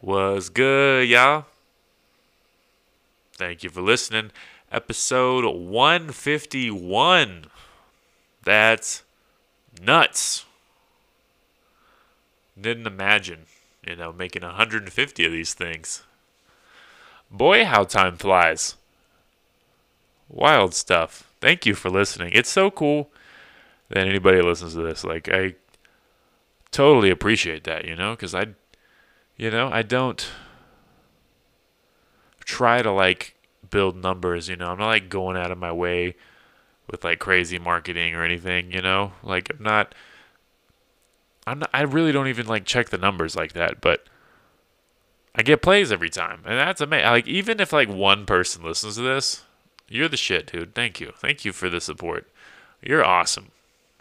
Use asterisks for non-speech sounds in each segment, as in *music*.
Was good, y'all? Thank you for listening. Episode 151. That's nuts. Didn't imagine, you know, making 150 of these things. Boy, how time flies. Wild stuff. Thank you for listening. It's so cool that anybody listens to this. Like, I totally appreciate that, you know, because I, you know, I don't try to like build numbers, you know. I'm not like going out of my way with like crazy marketing or anything, you know. Like I'm not I'm not I really don't even like check the numbers like that, but I get plays every time. And that's amazing. Like even if like one person listens to this, you're the shit, dude. Thank you. Thank you for the support. You're awesome.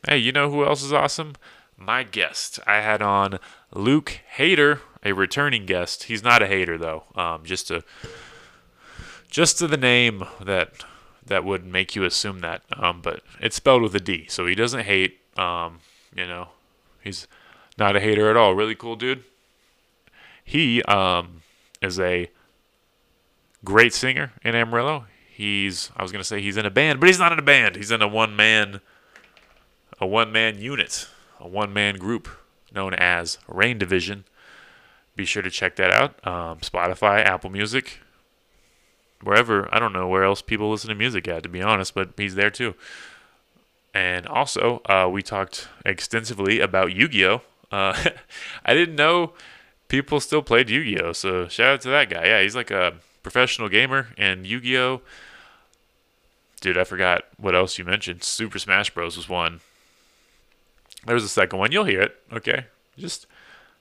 Hey, you know who else is awesome? My guest. I had on Luke Hader, a returning guest. He's not a hater though. Um, just a just to the name that that would make you assume that. Um, but it's spelled with a D, so he doesn't hate. Um, you know, he's not a hater at all. Really cool dude. He um, is a great singer in Amarillo. He's I was gonna say he's in a band, but he's not in a band. He's in a one man a one man unit, a one man group known as Rain Division. Be sure to check that out. Um, Spotify, Apple Music, wherever. I don't know where else people listen to music at, to be honest, but he's there too. And also, uh, we talked extensively about Yu Gi Oh! Uh, *laughs* I didn't know people still played Yu Gi Oh! So shout out to that guy. Yeah, he's like a professional gamer, and Yu Gi Oh! Dude, I forgot what else you mentioned. Super Smash Bros. was one. There was a second one. You'll hear it. Okay. Just,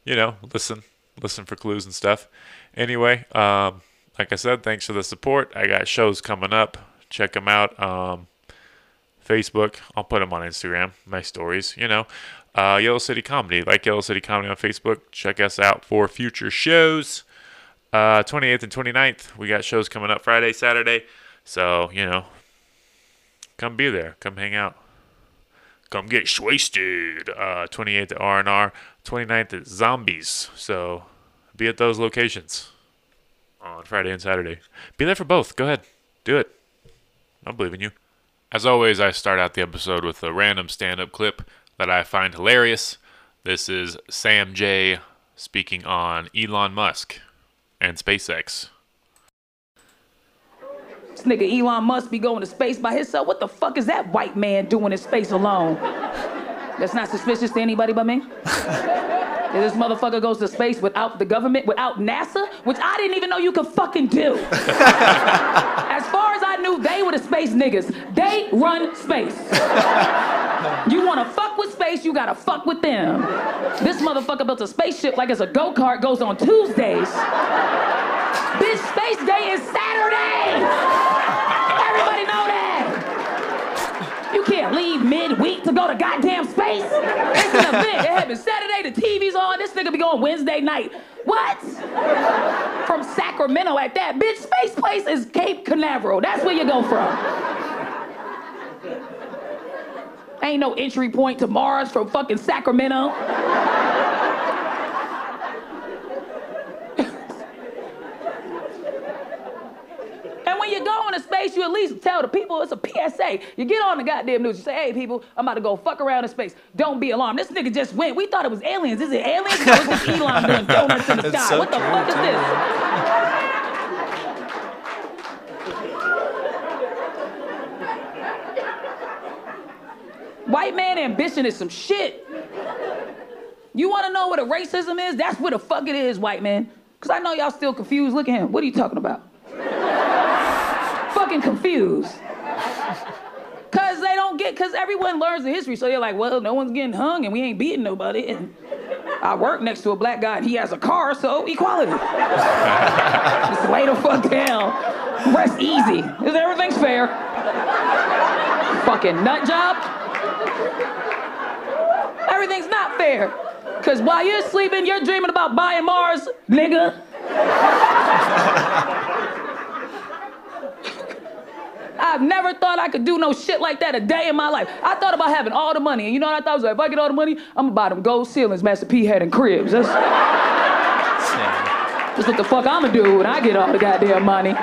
you know, listen. Listen for clues and stuff. Anyway, um, like I said, thanks for the support. I got shows coming up. Check them out. Um, Facebook. I'll put them on Instagram. My stories, you know. Uh, Yellow City Comedy. Like Yellow City Comedy on Facebook. Check us out for future shows. Uh, 28th and 29th, we got shows coming up Friday, Saturday. So, you know, come be there. Come hang out. Come get wasted. Uh, 28th at R&R. 29th at Zombies. So, be at those locations on Friday and Saturday. Be there for both. Go ahead. Do it. I believe in you. As always, I start out the episode with a random stand up clip that I find hilarious. This is Sam J speaking on Elon Musk and SpaceX. This nigga Elon Musk be going to space by himself. What the fuck is that white man doing in space alone? That's not suspicious to anybody but me? this motherfucker goes to space without the government, without NASA, which I didn't even know you could fucking do. as far as I knew, they were the space niggas. They run space. you wanna fuck with space, you gotta fuck with them. This motherfucker built a spaceship like it's a go kart, goes on Tuesdays. Bitch, Space Day is Saturday! Everybody know that! You can't leave mid-week to go to goddamn space. It's an event. It happens Saturday, the TV's on. This nigga be going Wednesday night. What? From Sacramento at that. Bitch, Space Place is Cape Canaveral. That's where you go from. Ain't no entry point to Mars from fucking Sacramento. And when you go into space, you at least tell the people it's a PSA. You get on the goddamn news, you say, hey people, I'm about to go fuck around in space. Don't be alarmed. This nigga just went. We thought it was aliens. Is it aliens? No, it's just *laughs* Elon doing donuts in the sky. so what the fuck is this? White man ambition is some shit. You wanna know what a racism is? That's what the fuck it is, white man. Cause I know y'all still confused. Look at him. What are you talking about? Fucking confused. Cause they don't get, cause everyone learns the history. So they're like, well, no one's getting hung and we ain't beating nobody. And I work next to a black guy and he has a car, so equality. *laughs* Just lay the fuck down. Rest easy. Cause everything's fair. Fucking nut job. Everything's not fair. Cause while you're sleeping, you're dreaming about buying Mars, nigga. *laughs* I've never thought I could do no shit like that a day in my life. I thought about having all the money, and you know what I thought? I was like, if I get all the money, I'm gonna buy them gold ceilings, Master P had in cribs. That's... That's what the fuck I'ma do when I get all the goddamn money.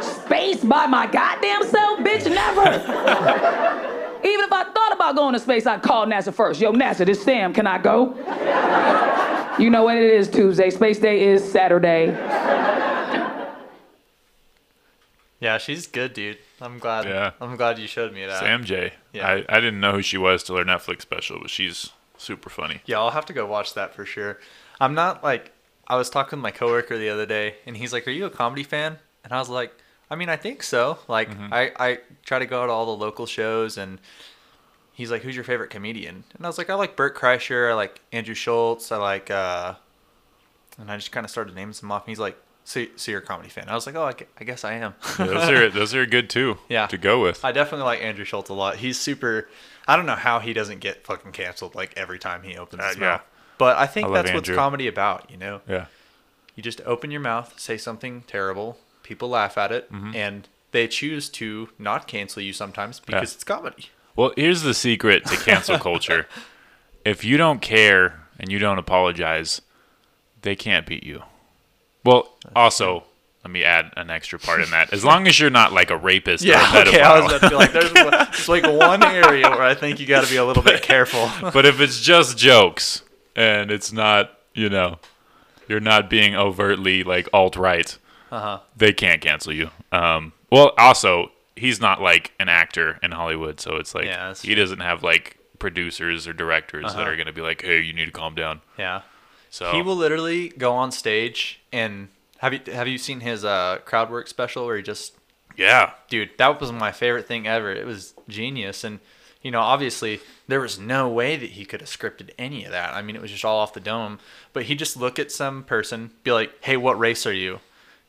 Space by my goddamn self, bitch, never. *laughs* Even if I thought about going to space, I'd call NASA first. Yo, NASA, this Sam, can I go? You know what it is Tuesday. Space Day is Saturday. Yeah, she's good, dude. I'm glad. Yeah. I'm glad you showed me that. Sam J. Yeah. I, I didn't know who she was till her Netflix special, but she's super funny. Yeah, I'll have to go watch that for sure. I'm not like I was talking with my coworker the other day, and he's like, "Are you a comedy fan?" And I was like, "I mean, I think so. Like, Mm-hmm. I I try to go to all the local shows." And he's like, "Who's your favorite comedian?" And I was like, "I like Bert Kreischer. I like Andrew Schulz. I like," uh and I just kind of started naming some off. And he's like, "So, so you're a comedy fan?" I was like, "Oh, I, I guess I am." Yeah, those are *laughs* those are good too. Yeah. To go with. I definitely like Andrew Schulz a lot. He's super. I don't know how he doesn't get fucking canceled like every time he opens Uh, his yeah. mouth. But I think I that's what's comedy about, you know? yeah. You just open your mouth, say something terrible, people laugh at it, Mm-hmm. and they choose to not cancel you sometimes because Yeah. it's comedy. Well, here's the secret to cancel *laughs* culture. If you don't care and you don't apologize, they can't beat you. Well, also, let me add an extra part in that. As long as you're not like a rapist or a *laughs* Yeah, pedophile. okay. I was about to be like, there's, one- *laughs* like one area where I think you got to be a little bit careful. *laughs* but if it's just jokes and it's not, you know, you're not being overtly like alt right, Uh huh. they can't cancel you. Um, well, also, he's not like an actor in Hollywood, so it's like Yeah, he doesn't have like producers or directors that Uh-huh. are gonna be like, "Hey, you need to calm down." Yeah. So He will literally go on stage and have you have you seen his uh, crowd work special where he just yeah, dude, that was my favorite thing ever. It was genius, and you know, obviously there was no way that he could have scripted any of that. I mean, it was just all off the dome. But he'd just look at some person, be like, "Hey, what race are you?"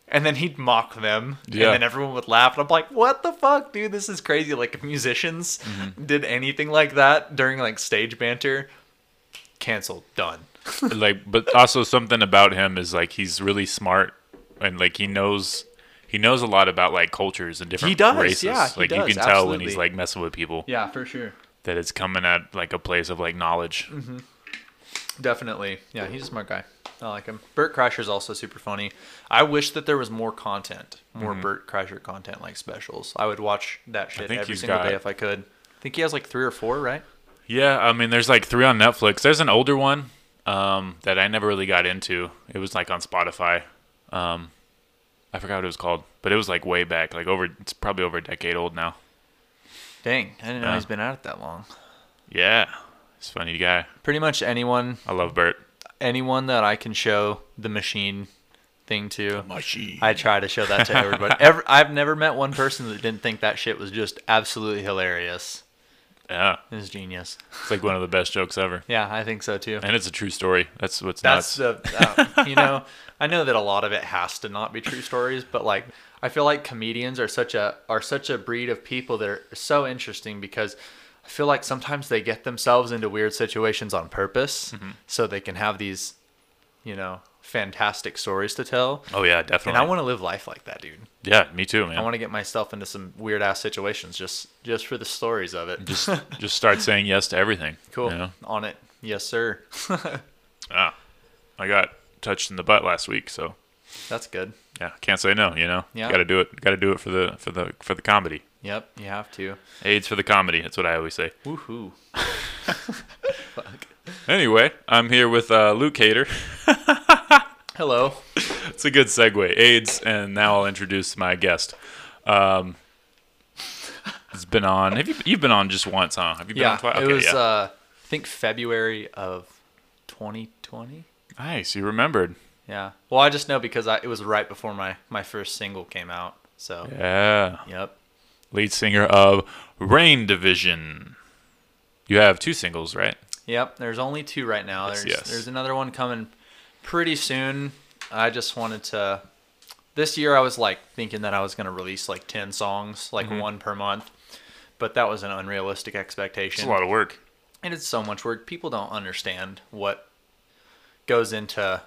And then he'd mock them, Yeah. and then everyone would laugh. And I'm like, "What the fuck, dude? This is crazy!" Like, if musicians Mm-hmm. did anything like that during like stage banter, canceled, done. *laughs* like, but also something about him is like he's really smart and like he knows he knows a lot about like cultures and different He does, races. yeah, he like you does, can tell when he's like messing with people Yeah, for sure. that it's coming at like a place of like knowledge. Mm-hmm. Definitely. Yeah, he's a smart guy. I like him. Bert Kreischer's also super funny. I wish that there was more content, more Bert Kreischer content, like specials. I would watch that shit every single got- day if I could. I think he has like three or four, right? Yeah, I mean, there's like three on Netflix. There's an older one um, that I never really got into. It was like on Spotify. Um, I forgot what it was called, but it was like way back, like over. It's probably over a decade old now. Dang, I didn't know Yeah. he's been at it that long. Yeah, he's a funny guy. Pretty much anyone, I love Bert. anyone that I can show the machine thing to, Machine. I try to show that to everybody. *laughs* Ever, I've never met one person that didn't think that shit was just absolutely hilarious. Yeah, it's genius. it's like one of the best jokes ever, Yeah, I think so too. and it's a true story. That's what's That's nuts. the uh, *laughs* you know I know that a lot of it has to not be true stories, but like I feel like comedians are such a are such a breed of people that are so interesting because I feel like sometimes they get themselves into weird situations on purpose Mm-hmm. so they can have these you know fantastic stories to tell. oh yeah, definitely. And. I want to live life like that, dude. yeah, me too, man. I want to get myself into some weird ass situations just just for the stories of it. just *laughs* just start saying yes to everything. cool. You know? On it. Yes, sir. *laughs* Ah, I got touched in the butt last week, so That's good. yeah, can't say no. You know, Yeah. got to do it. Got to do it for the for the for the comedy. Yep, you have to. AIDS for the comedy. That's what I always say. Woohoo. *laughs* Anyway, I'm here with uh, Luke Hader. *laughs* Hello. It's a good segue. AIDS, and now I'll introduce my guest. Um, it's been on. Have you? You've been on just once, huh? Have you been Yeah, on twice? it was uh, I think February of 2020. nice. You remembered. Yeah. Well, I just know because I, it was right before my my first single came out. So. Yeah. Yep. Lead singer of Rain Division. You have two singles, right? Yep. There's only two right now. There's yes. there's another one coming pretty soon. I just wanted to. This year I was like thinking that I was gonna release like 10 songs, like Mm-hmm. one per month, but that was an unrealistic expectation. It's a lot of work. and it's so much work. People don't understand what goes into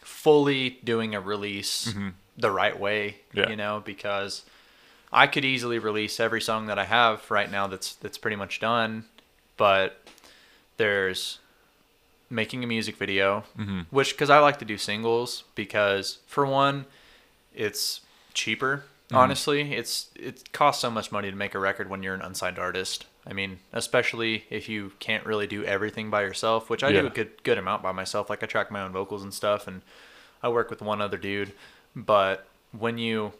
fully doing a release the right way. Mm-hmm. Yeah. You know, because I could easily release every song that I have right now that's that's pretty much done, but there's making a music video, mm-hmm. which because I like to do singles because for one, it's cheaper. Mm-hmm. Honestly, it's it costs so much money to make a record when you're an unsigned artist. I mean, especially if you can't really do everything by yourself, which I Yeah. do a good good amount by myself. Like I track my own vocals and stuff, and I work with one other dude. But when you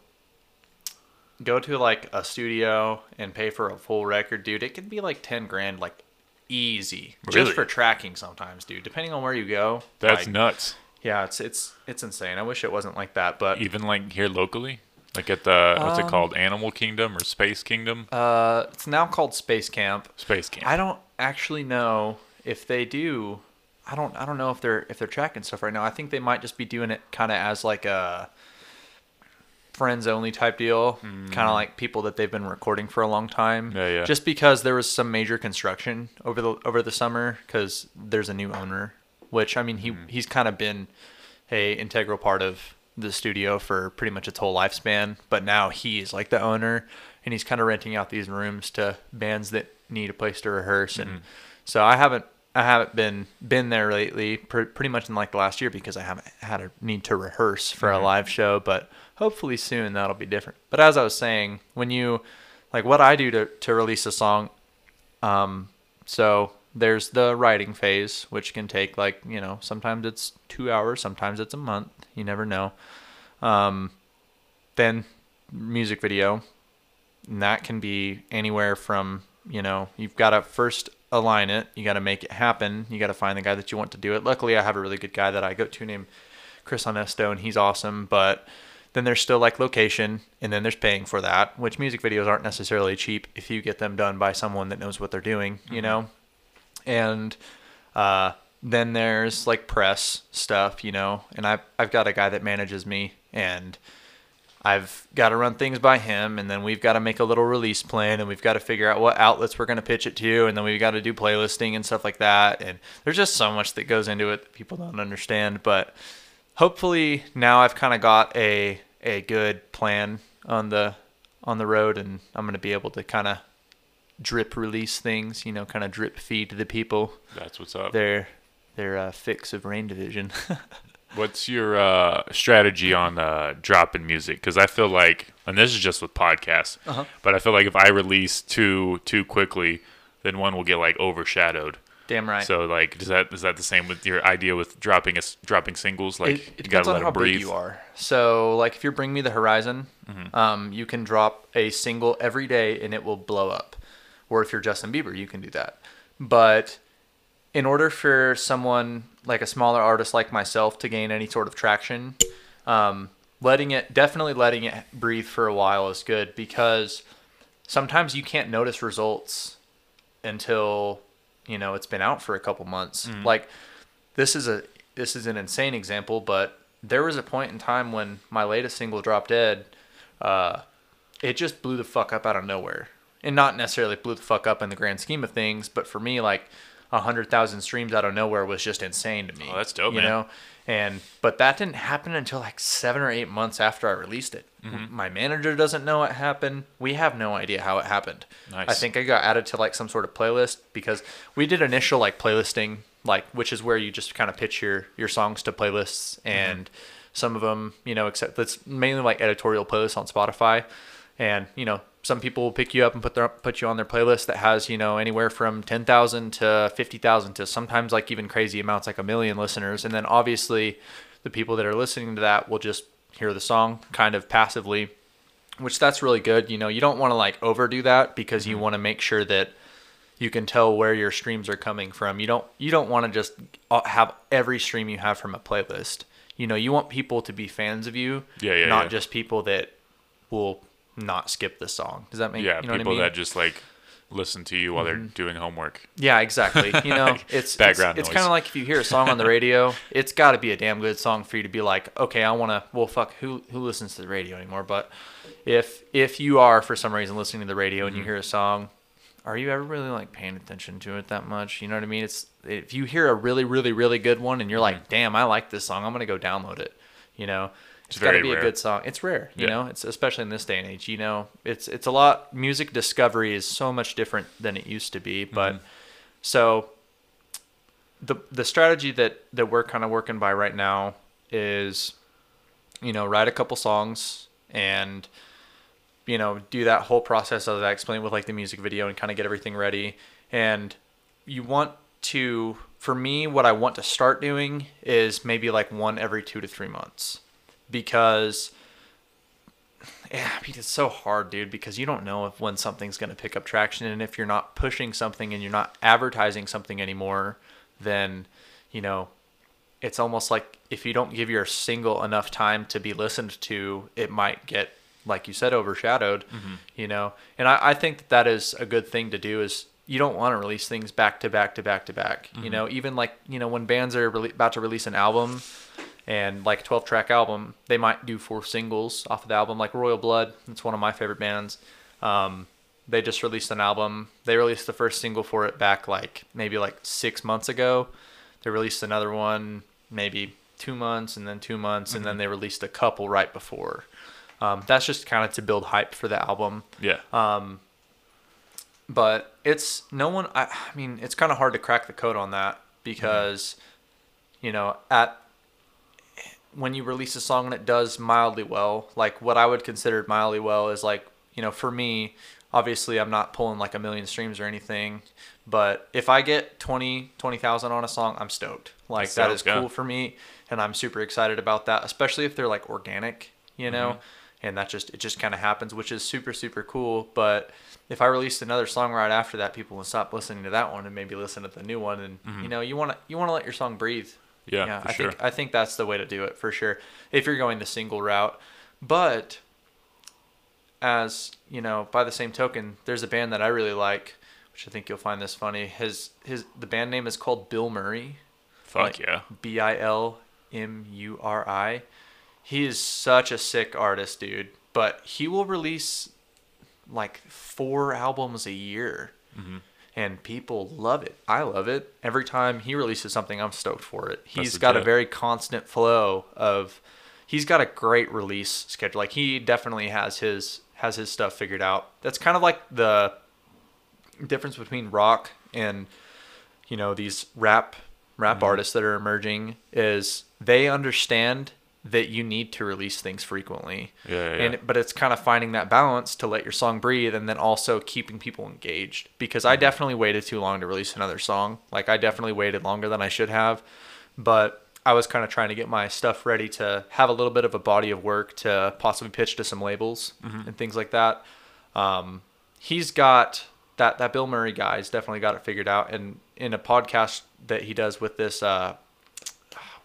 go to like a studio and pay for a full record, dude, it can be like ten grand, like easy, Really? just for tracking sometimes, dude. Depending on where you go. That's like, nuts. yeah, it's it's it's insane. I wish it wasn't like that, but Even like here locally, like at the what's it Um, called, Animal Kingdom or Space Kingdom? uh, it's now called Space Camp. Space Camp. I don't actually know if they do. I don't. I don't know if they're if they're tracking stuff right now. I think they might just be doing it kind of as like a friends only type deal, kind of mm. like people that they've been recording for a long time. Yeah, yeah. Just because there was some major construction over the over the summer because there's a new owner, which I mean he mm. he's kind of been a integral part of the studio for pretty much its whole lifespan. But now he's like the owner, and he's kind of renting out these rooms to bands that need a place to rehearse. And mm-hmm. so I haven't I haven't been been there lately, pr- pretty much in like the last year because I haven't had a need to rehearse for a mm-hmm. live show. But hopefully soon that'll be different. But as I was saying, when you like what I do to to release a song, um, so there's the writing phase, which can take like you know sometimes it's two hours, sometimes it's a month. You never know. Um, then music video, and that can be anywhere from you know you've got to first align it, you got to make it happen, you got to find the guy that you want to do it. Luckily, I have a really good guy that I go to named Chris Onesto, and he's awesome. But then there's still like location, and then there's paying for that, which music videos aren't necessarily cheap if you get them done by someone that knows what they're doing, you know. And uh, then there's like press stuff, you know, and I've I've got a guy that manages me, and I've got to run things by him, and then we've got to make a little release plan, and we've got to figure out what outlets we're going to pitch it to, and then we've got to do playlisting and stuff like that. And there's just so much that goes into it that people don't understand. But hopefully now I've kind of got a a good plan on the on the road, and I'm going to be able to kind of drip release things, you know, kind of drip feed to the people That's what's up. their their uh, fix of rain division. *laughs* What's your uh, strategy on uh, dropping music? Because I feel like, and this is just with podcasts, Uh-huh. but I feel like if I release two too quickly, then one will get like overshadowed. Damn right. So like, is that is that the same with your idea with dropping us dropping singles? Like it, it you depends gotta on let how breathe. big you are. So, like, if you're Bring Me the Horizon, Mm-hmm. um, you can drop a single every day and it will blow up. Or if you're Justin Bieber, you can do that. But in order for someone like a smaller artist like myself to gain any sort of traction, um, letting it definitely letting it breathe for a while is good because sometimes you can't notice results until you know it's been out for a couple months. Like this is a this is an insane example, but there was a point in time when my latest single dropped dead. Uh, it just blew the fuck up out of nowhere, and not necessarily blew the fuck up in the grand scheme of things, but for me, like hundred thousand streams out of nowhere was just insane to me. Oh, that's dope, you man. know. And but that didn't happen until like seven or eight months after I released it. Mm-hmm. My manager doesn't know it happened. We have no idea how it happened. Nice. I think I got added to like some sort of playlist because we did initial like playlisting, like which is where you just kind of pitch your your songs to playlists, and some of them, you know, except that's mainly like editorial playlists on Spotify, and you know some people will pick you up and put their put you on their playlist that has you know anywhere from ten thousand to fifty thousand to sometimes like even crazy amounts like a million listeners, and then obviously the people that are listening to that will just hear the song kind of passively which that's really good. You know, you don't want to like overdo that because you want to make sure that you can tell where your streams are coming from. You don't you don't want to just uh, have every stream you have from a playlist. You know, you want people to be fans of you, Yeah, yeah, not yeah. just people that will not skip the song. Does that make Yeah, you know people what I mean? that just like listen to you while they're mm-hmm. doing homework. Yeah, exactly. You know, *laughs* it's Background It's, it's kind of like if you hear a song on the radio, it's got to be a damn good song for you to be like, okay, I want to. Well, fuck, who who listens to the radio anymore? But if if you are for some reason listening to the radio and you mm-hmm. hear a song, are you ever really like paying attention to it that much? You know what I mean? It's if you hear a really really really good one and you're like, mm-hmm. damn, I like this song, I'm gonna go download it. You know. It's got to be rare. a good song. It's rare, you Yeah. know. It's especially in this day and age. You know, it's it's a lot. Music discovery is so much different than it used to be. But Mm-hmm. so the the strategy that that we're kind of working by right now is, you know, write a couple songs and you know do that whole process as I explained with like the music video and kind of get everything ready. And you want to, for me, what I want to start doing is maybe like one every two to three months, because yeah, I mean, it's so hard, dude, because you don't know if when something's going to pick up traction. And if you're not pushing something and you're not advertising something anymore, then, you know, it's almost like if you don't give your single enough time to be listened to, it might get, like you said, overshadowed, mm-hmm. you know? And I, I think that, that is a good thing to do is you don't want to release things back to back to back to back, you mm-hmm. know, even like, you know, when bands are rele- about to release an album, and like a 12 track album they might do four singles off of the album. Like royal blood it's one of my favorite bands. Um, they just released an album. They released the first single for it back like maybe like six months ago. They released another one maybe two months and then two months and then they released a couple right before. Um, that's just kind of to build hype for the album. Yeah. um, but it's no one I, I mean it's kind of hard to crack the code on that because you know at when you release a song and it does mildly well like what i would consider mildly well is like you know for me obviously i'm not pulling like a million streams or anything but if i get 20 20000 on a song i'm stoked like That that good. cool for me and i'm super excited about that especially if they're like organic you know Mm-hmm. and that just it just kind of happens which is super super cool but if i released another song right after that people will stop listening to that one and maybe listen to the new one and you know you want to you want to let your song breathe Yeah, for I sure. think I think that's the way to do it for sure. If you're going the single route, but as you know, by the same token, there's a band that I really like, which I think you'll find this funny. His his the band name is called Bilmuri. Fuck like yeah. B I L M U R I. He is such a sick artist, dude. But he will release like four albums a year. Mm-hmm. And people love it. I love it. Every time he releases something, I'm stoked for it. He's got a very constant flow of he's got a great release schedule. Like he definitely has his has his stuff figured out. That's kind of like the difference between rock and you know these rap rap Mm-hmm. artists that are emerging is they understand that you need to release things frequently. Yeah, yeah, And but it's kind of finding that balance to let your song breathe and then also keeping people engaged because Mm-hmm. I definitely waited too long to release another song. Like I definitely waited longer than I should have. But I was kind of trying to get my stuff ready to have a little bit of a body of work to possibly pitch to some labels Mm-hmm. and things like that. Um, he's got that that Bilmuri guy's definitely got it figured out. And in a podcast that he does with this, uh,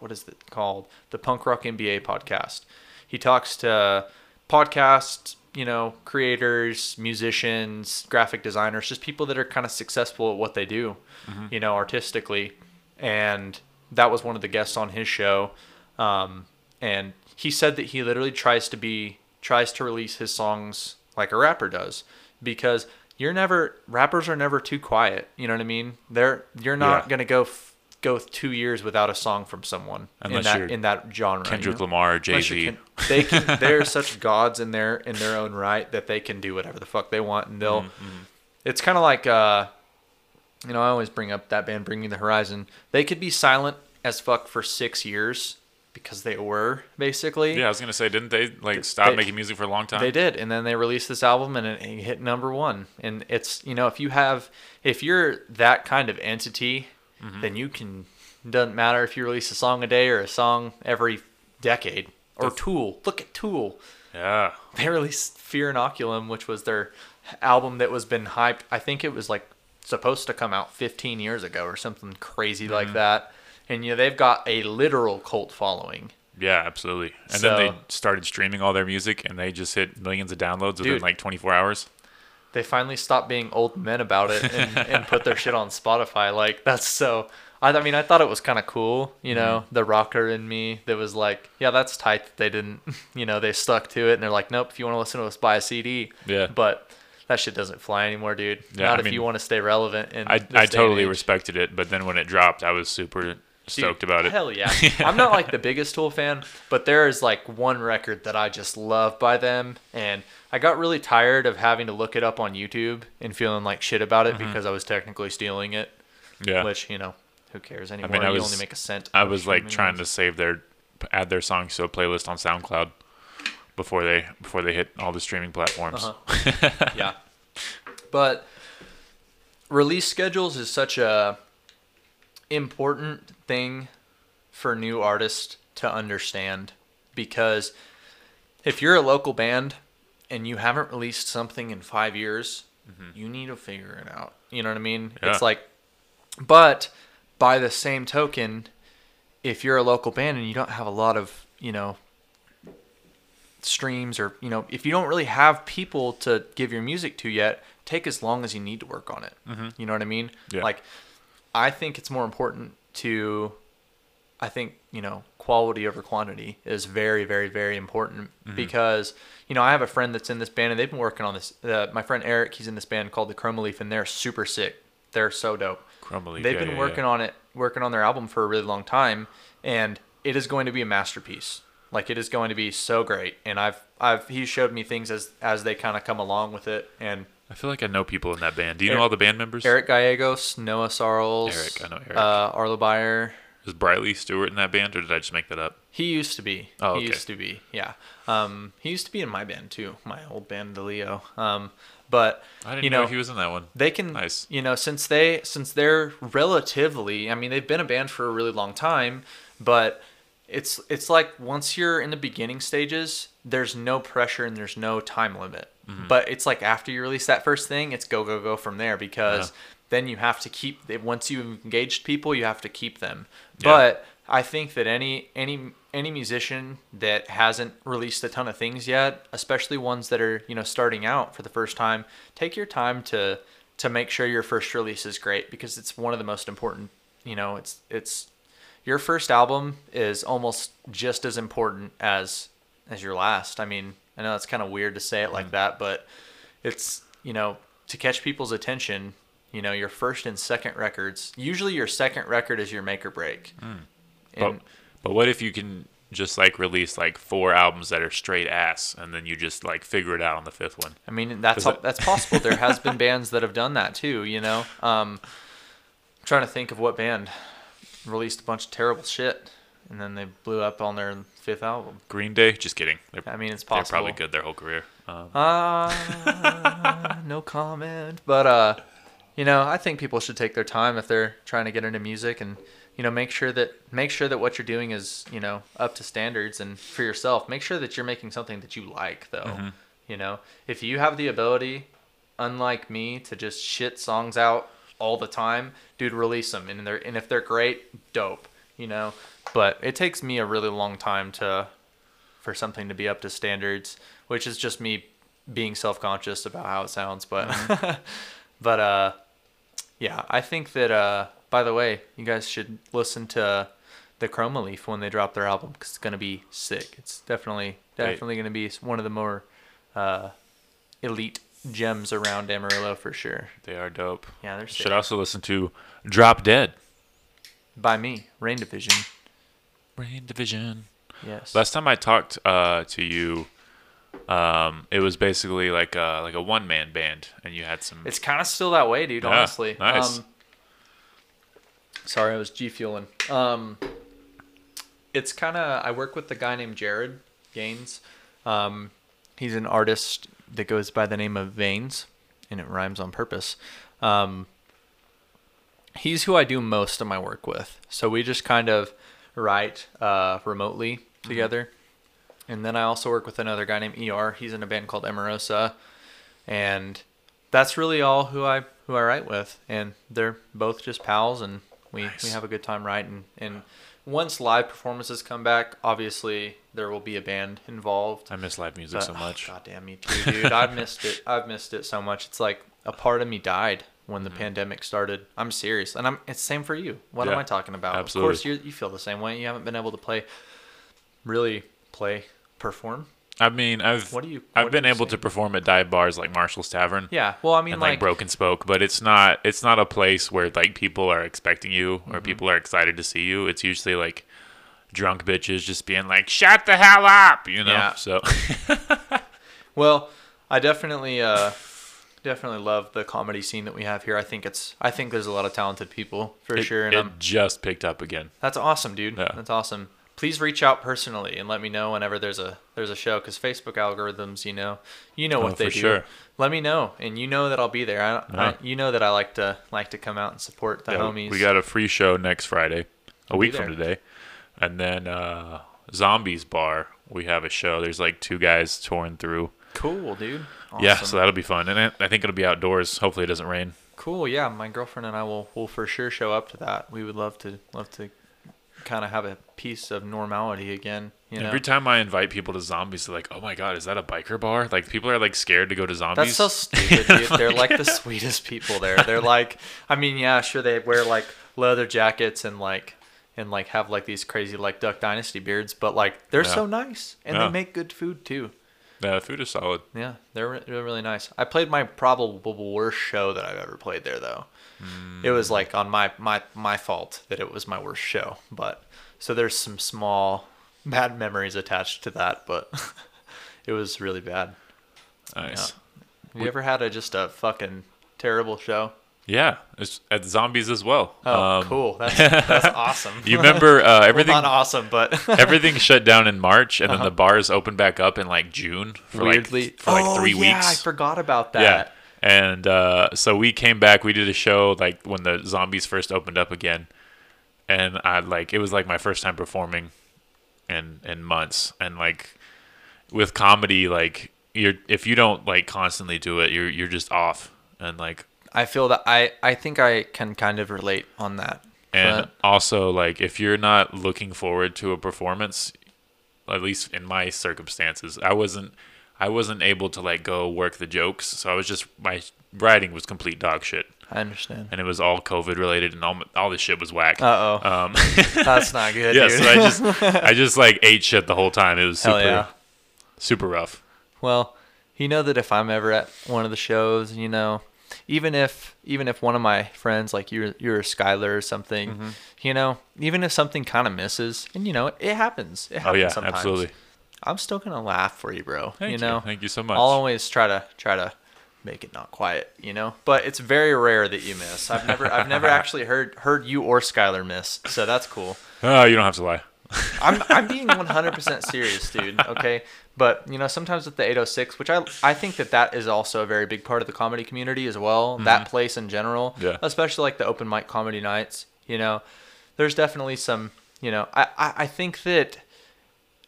what is it called? The Punk Rock MBA podcast. He talks to podcast, you know, creators, musicians, graphic designers, just people that are kind of successful at what they do, you know, artistically. And that was one of the guests on his show. Um, and he said that he literally tries to be tries to release his songs like a rapper does because you're never rappers are never too quiet you know what i mean they're you're not Yeah. gonna go f- go two years without a song from someone Unless in that in that genre you Kendrick know? Lamar, Jay Z. they can *laughs* they're such gods in their in their own right that they can do whatever the fuck they want and they'll Mm-hmm. it's kind of like uh you know i always bring up that band bring me the horizon they could be silent as fuck for six years because they were basically Yeah, I was gonna say, didn't they like stop they- making music for a long time? they did, and then they released this album, and it it hit number one. And it's you know if you have if you're that kind of entity, Mm-hmm. then you can doesn't matter if you release a song a day or a song every decade. Or Tool, look at Tool. Yeah. They released Fear Inoculum, which was their album that was been hyped. I think it was like supposed to come out 15 years ago or something crazy Mm-hmm. like that. And you know they've got a literal cult following. Yeah, absolutely. And So- then they started streaming all their music, and they just hit millions of downloads within Dude. like 24 hours. They finally stopped being old men about it and, *laughs* and put their shit on Spotify. Like that's so. I, I mean, I thought it was kind of cool. You know, Mm-hmm. the rocker in me that was like, yeah, that's tight. That they didn't, *laughs* you know, they stuck to it and they're like, nope. If you want to listen to us, buy a CD. Yeah. But that shit doesn't fly anymore, dude. Yeah, Not I if mean, you want to stay relevant. In I I totally respected it, but then when it dropped, I was super Dude, stoked about it. Hell yeah. *laughs* I'm not like the biggest Tool fan, but there is like one record that I just love by them. And I got really tired of having to look it up on YouTube and feeling like shit about it because I was technically stealing it, Mm-hmm. Yeah. which, you know, who cares anymore? I mean, you was- only make a cent. I was like trying to save their add their songs to a playlist on SoundCloud before they before they hit all the streaming platforms. Uh-huh. *laughs* yeah. But release schedules is such a important thing for new artists to understand because if you're a local band and you haven't released something in 5 years, mm-hmm. you need to figure it out. You know what I mean? Yeah. It's like but by the same token, if you're a local band and you don't have a lot of, you know, streams or you know if you don't really have people to give your music to yet take as long as you need to work on it mm-hmm. you know what i mean Yeah. like i think it's more important to i think you know quality over quantity is very very very important because you know i have a friend that's in this band and they've been working on this uh, my friend eric he's in this band called the chroma leaf and they're super sick they're so dope Chroma They've yeah, been yeah, working yeah. on it, working on their album for a really long time, and it is going to be a masterpiece. Like it is going to be so great. And I've, I've, he showed me things as as they kind of come along with it. And I feel like I know people in that band. Do you Eric- know all the band members? Eric Gallegos, Noah Sarles, Eric, I know Eric. uh, Arlo Bayer. Is Briley Stewart in that band, or did I just make that up? He used to be. Oh, okay. He used to be. Yeah. Um, he used to be in my band too, my old band, the Leo. Um, but I didn't you know, know, he was in that one. they can Nice. you know since they since they're relatively i mean they've been a band for a really long time but it's it's like once you're in the beginning stages there's no pressure and there's no time limit Mm-hmm. but it's like after you release that first thing it's go go go from there because Yeah. then you have to keep once you've engaged people you have to keep them Yeah. but i think that any any any musician that hasn't released a ton of things yet especially ones that are you know starting out for the first time take your time to to make sure your first release is great because it's one of the most important you know it's it's your first album is almost just as important as as your last i mean i know it's kind of weird to say it like that but it's you know to catch people's attention you know your first and second records usually your second record is your make or break But, and but what if you can just like release like four albums that are straight ass, and then you just like figure it out on the fifth one? I mean, that's how, that's possible. There has been *laughs* bands that have done that too. You know, um, I'm trying to think of what band released a bunch of terrible shit, and then they blew up on their fifth album. Green Day? Just kidding. They're, I mean, it's possible. they're probably good their whole career. Um, Uh, no comment. But uh, you know, I think people should take their time if they're trying to get into music and you know make sure that make sure that what you're doing is you know up to standards and for yourself make sure that you're making something that you like though Mm-hmm. you know if you have the ability unlike me to just shit songs out all the time dude release them and they're and if they're great dope you know but it takes me a really long time to for something to be up to standards which is just me being self-conscious about how it sounds but *laughs* but uh yeah i think that uh by the way you guys should listen to the chroma leaf when they drop their album because it's gonna be sick it's definitely definitely gonna be one of the more uh elite gems around amarillo for sure they are dope. yeah they're sick. Should also listen to Drop Dead. by me rain division Rain Division. yes Last time I talked uh, to you, um, it was basically like a like a one man band, and you had some. It's kind of still that way, dude. Yeah, honestly. nice. Um, sorry, I was G fueling. Um, it's kind of. I work with the guy named Jared Gaines. Um, he's an artist that goes by the name of Veins, and it rhymes on purpose. Um, he's who I do most of my work with. So we just kind of write uh, remotely together. And then I also work with another guy named ER. He's in a band called Emarosa. And that's really all who I who I write with. And they're both just pals and we, Nice. we have a good time writing. And once live performances come back, obviously there will be a band involved. I miss live music But- so much. God damn me too, dude. I've missed it. I've missed it so much. It's like a part of me died when the pandemic started. I'm serious, and I'm. It's same for you. What am I talking about? absolutely. Of course, you you feel the same way. You haven't been able to play, really play, perform. I mean, I've What do you- I've been you able say? to perform at dive bars like Marshall's Tavern. Yeah. Well, I mean, and like, like, Broken Spoke, but it's not it's not a place where like people are expecting you Mm-hmm. or people are excited to see you. It's usually like drunk bitches just being like, "Shut the hell up," you know. Yeah. So *laughs* well, I definitely, uh, definitely love the comedy scene that we have here. I think it's I think there's a lot of talented people for It, sure, and it I'm, just picked up again. that's awesome, dude. Yeah. That's awesome. Please reach out personally and let me know whenever there's a there's a show because Facebook algorithms, you know, you know what Oh, they for do. sure. Let me know, and you know that I'll be there. I, I Yeah. you know that I like to like to come out and support the Yeah, homies. We got a free show next Friday, a I'll week from today, and then uh, Zombies Bar. We have a show. There's like two guys touring through. cool, dude. Yeah, so that'll be fun, and I I think it'll be outdoors. Hopefully, it doesn't rain. Cool. Yeah, my girlfriend and I will will for sure show up to that. We would love to love to kind of have a piece of normality again. You know, Every time I invite people to zombies, they're like, "Oh my god, is that a biker bar?" Like people are like scared to go to zombies. that's so stupid, dude. *laughs* They're like the sweetest people there. They're like, I mean, yeah, sure they wear like leather jackets and like and like have like these crazy like Duck Dynasty beards, but like they're Yeah. so nice and Yeah. they make good food too. Yeah, the food is solid. Yeah, they're, re- they're really nice. I played my probable worst show that I've ever played there, though. It was mm. like on my, my my fault that it was my worst show. But so there's some small *laughs* bad memories attached to that, but *laughs* it was really bad. Nice. Have you ever had a just a fucking terrible show? Yeah, it's at zombies as well. Oh, Um, cool. *laughs* That's that's awesome. You remember uh, *laughs* Well, everything? not awesome, but *laughs* everything shut down in March, and then the bars opened back up in like June for Uh-huh. weirdly like for like oh, three yeah, I forgot about that. Yeah. And uh, so we came back. We did a show like when the zombies first opened up again, and I like it was like my first time performing in in months. And like with comedy, like you're if you don't like constantly do it, you're you're just off. And like I feel that I I think I can kind of relate on that. and But- also like if you're not looking forward to a performance, at least in my circumstances, I wasn't I wasn't able to like go work the jokes. So I was just my writing was complete dog shit. I understand. and it was all COVID related, and all all this shit was whack. Uh oh, Um, *laughs* that's not good, yeah, dude. so I just *laughs* I just like ate shit the whole time. It was super yeah. super rough. Well, you know that if I'm ever at one of the shows, you know, even if even if one of my friends like you're you're Skylar or something, Mm-hmm. you know, even if something kind of misses, and you know, it happens. It happens Oh yeah, sometimes. absolutely. I'm still gonna laugh for you, bro. Thank you you. know, Thank you so much. I'll always try to try to make it not quiet, you know. But it's very rare that you miss. I've never I've never *laughs* actually heard heard you or Skylar miss, so that's cool. Oh, you don't have to lie. I'm I'm being 100% serious, dude. Okay, but you know sometimes with the 806, which I I think that that is also a very big part of the comedy community as well. That place in general, Mm-hmm. Yeah. especially like the open mic comedy nights. You know, there's definitely some. You know, I I, I think that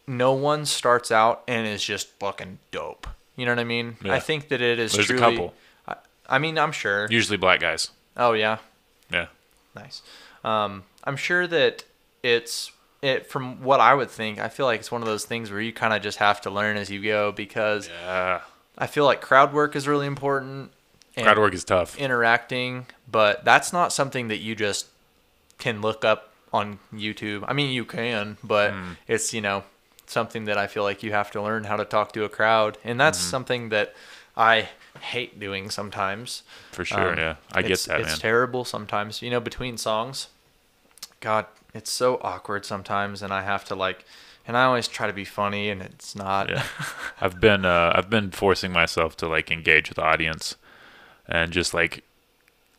no one starts out and is just fucking dope. You know what I mean? Yeah. I think that it is There's a couple. I, I mean, I'm sure. Usually black guys. Oh yeah, Yeah. Nice. Um, I'm sure that it's it from what I would think. I feel like it's one of those things where you kind of just have to learn as you go because Yeah. I feel like crowd work is really important. And Crowd work is tough. interacting, but that's not something that you just can look up on YouTube. I mean, you can, but Hmm. it's you know something that I feel like you have to learn how to talk to a crowd, and that's Mm-hmm. something that I hate doing sometimes. For sure. Um, yeah. I get that, It's man. terrible sometimes. You know, between songs, God, it's so awkward sometimes, and I have to like, and I always try to be funny, and it's not. Yeah. *laughs* I've been uh, I've been forcing myself to like engage with the audience and just like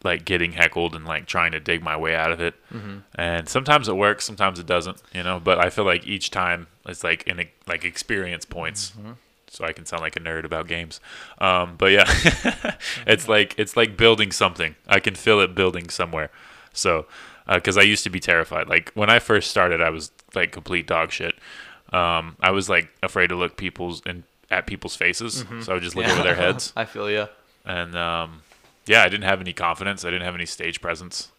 like getting heckled and like trying to dig my way out of it. Mm-hmm. And sometimes it works, sometimes it doesn't, you know, but I feel like each time it's like in like experience points. Mm-hmm. So I can sound like a nerd about games. Um, but yeah, *laughs* it's like it's like building something. I can feel it building somewhere. So because I used to be terrified. Like when I first started, I was like complete dog shit. Um, I was like afraid to look people's and at people's faces, so I would just look over their *laughs* heads. I feel you. And um, yeah, I didn't have any confidence. I didn't have any stage presence,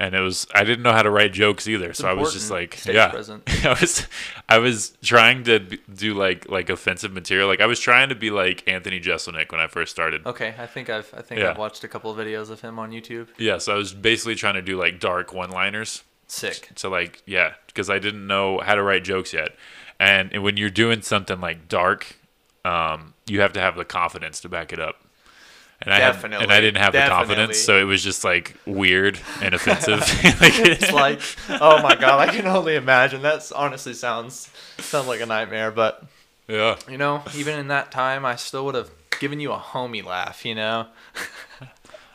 and it was I didn't know how to write jokes either. so I was just like, stage yeah, presence. *laughs* I was I was trying to do like like offensive material. Like I was trying to be like Anthony Jeselnik when I first started. Okay, I think I've I think Yeah. I've watched a couple of videos of him on YouTube. Yeah, so I was basically trying to do like dark one-liners. Sick. So like yeah, because I didn't know how to write jokes yet, and, and when you're doing something like dark, um, you have to have the confidence to back it up. And I had, and I didn't have the confidence, so it was just like weird and *laughs* offensive. *laughs* like, It's like, *laughs* oh my god, I can only imagine. That's honestly sounds sounds like a nightmare. But yeah, you know, even in that time, I still would have given you a homie laugh, you know.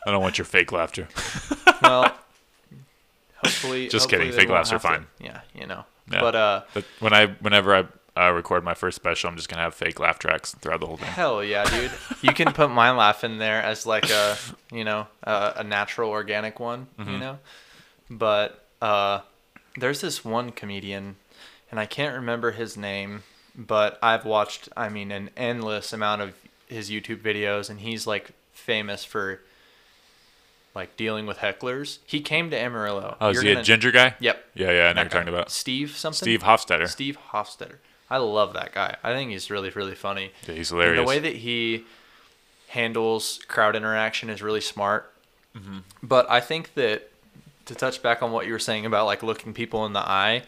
I don't want your fake laughter. Well, hopefully. Just hopefully kidding. Fake laughs are have to- fine. Yeah, you know. Yeah. But uh, But when I, whenever I uh, record my first special, I'm just gonna have fake laugh tracks throughout the whole thing. hell yeah, dude. You can put my laugh in there as like a, you know, a, a natural organic one, Mm-hmm. you know. But uh, there's this one comedian, and I can't remember his name, but I've watched, I mean, an endless amount of his YouTube videos, and he's like famous for like dealing with hecklers. He came to Amarillo. Oh, is You're he a gonna- ginger guy? Yep. Yeah, yeah, I know you're talking about. Steve something. Steve Hofstetter. Steve Hofstetter. I love that guy. I think he's really, really funny. Yeah, he's And hilarious. the way that he handles crowd interaction is really smart. Mm-hmm. But I think that to touch back on what you were saying about like looking people in the eye,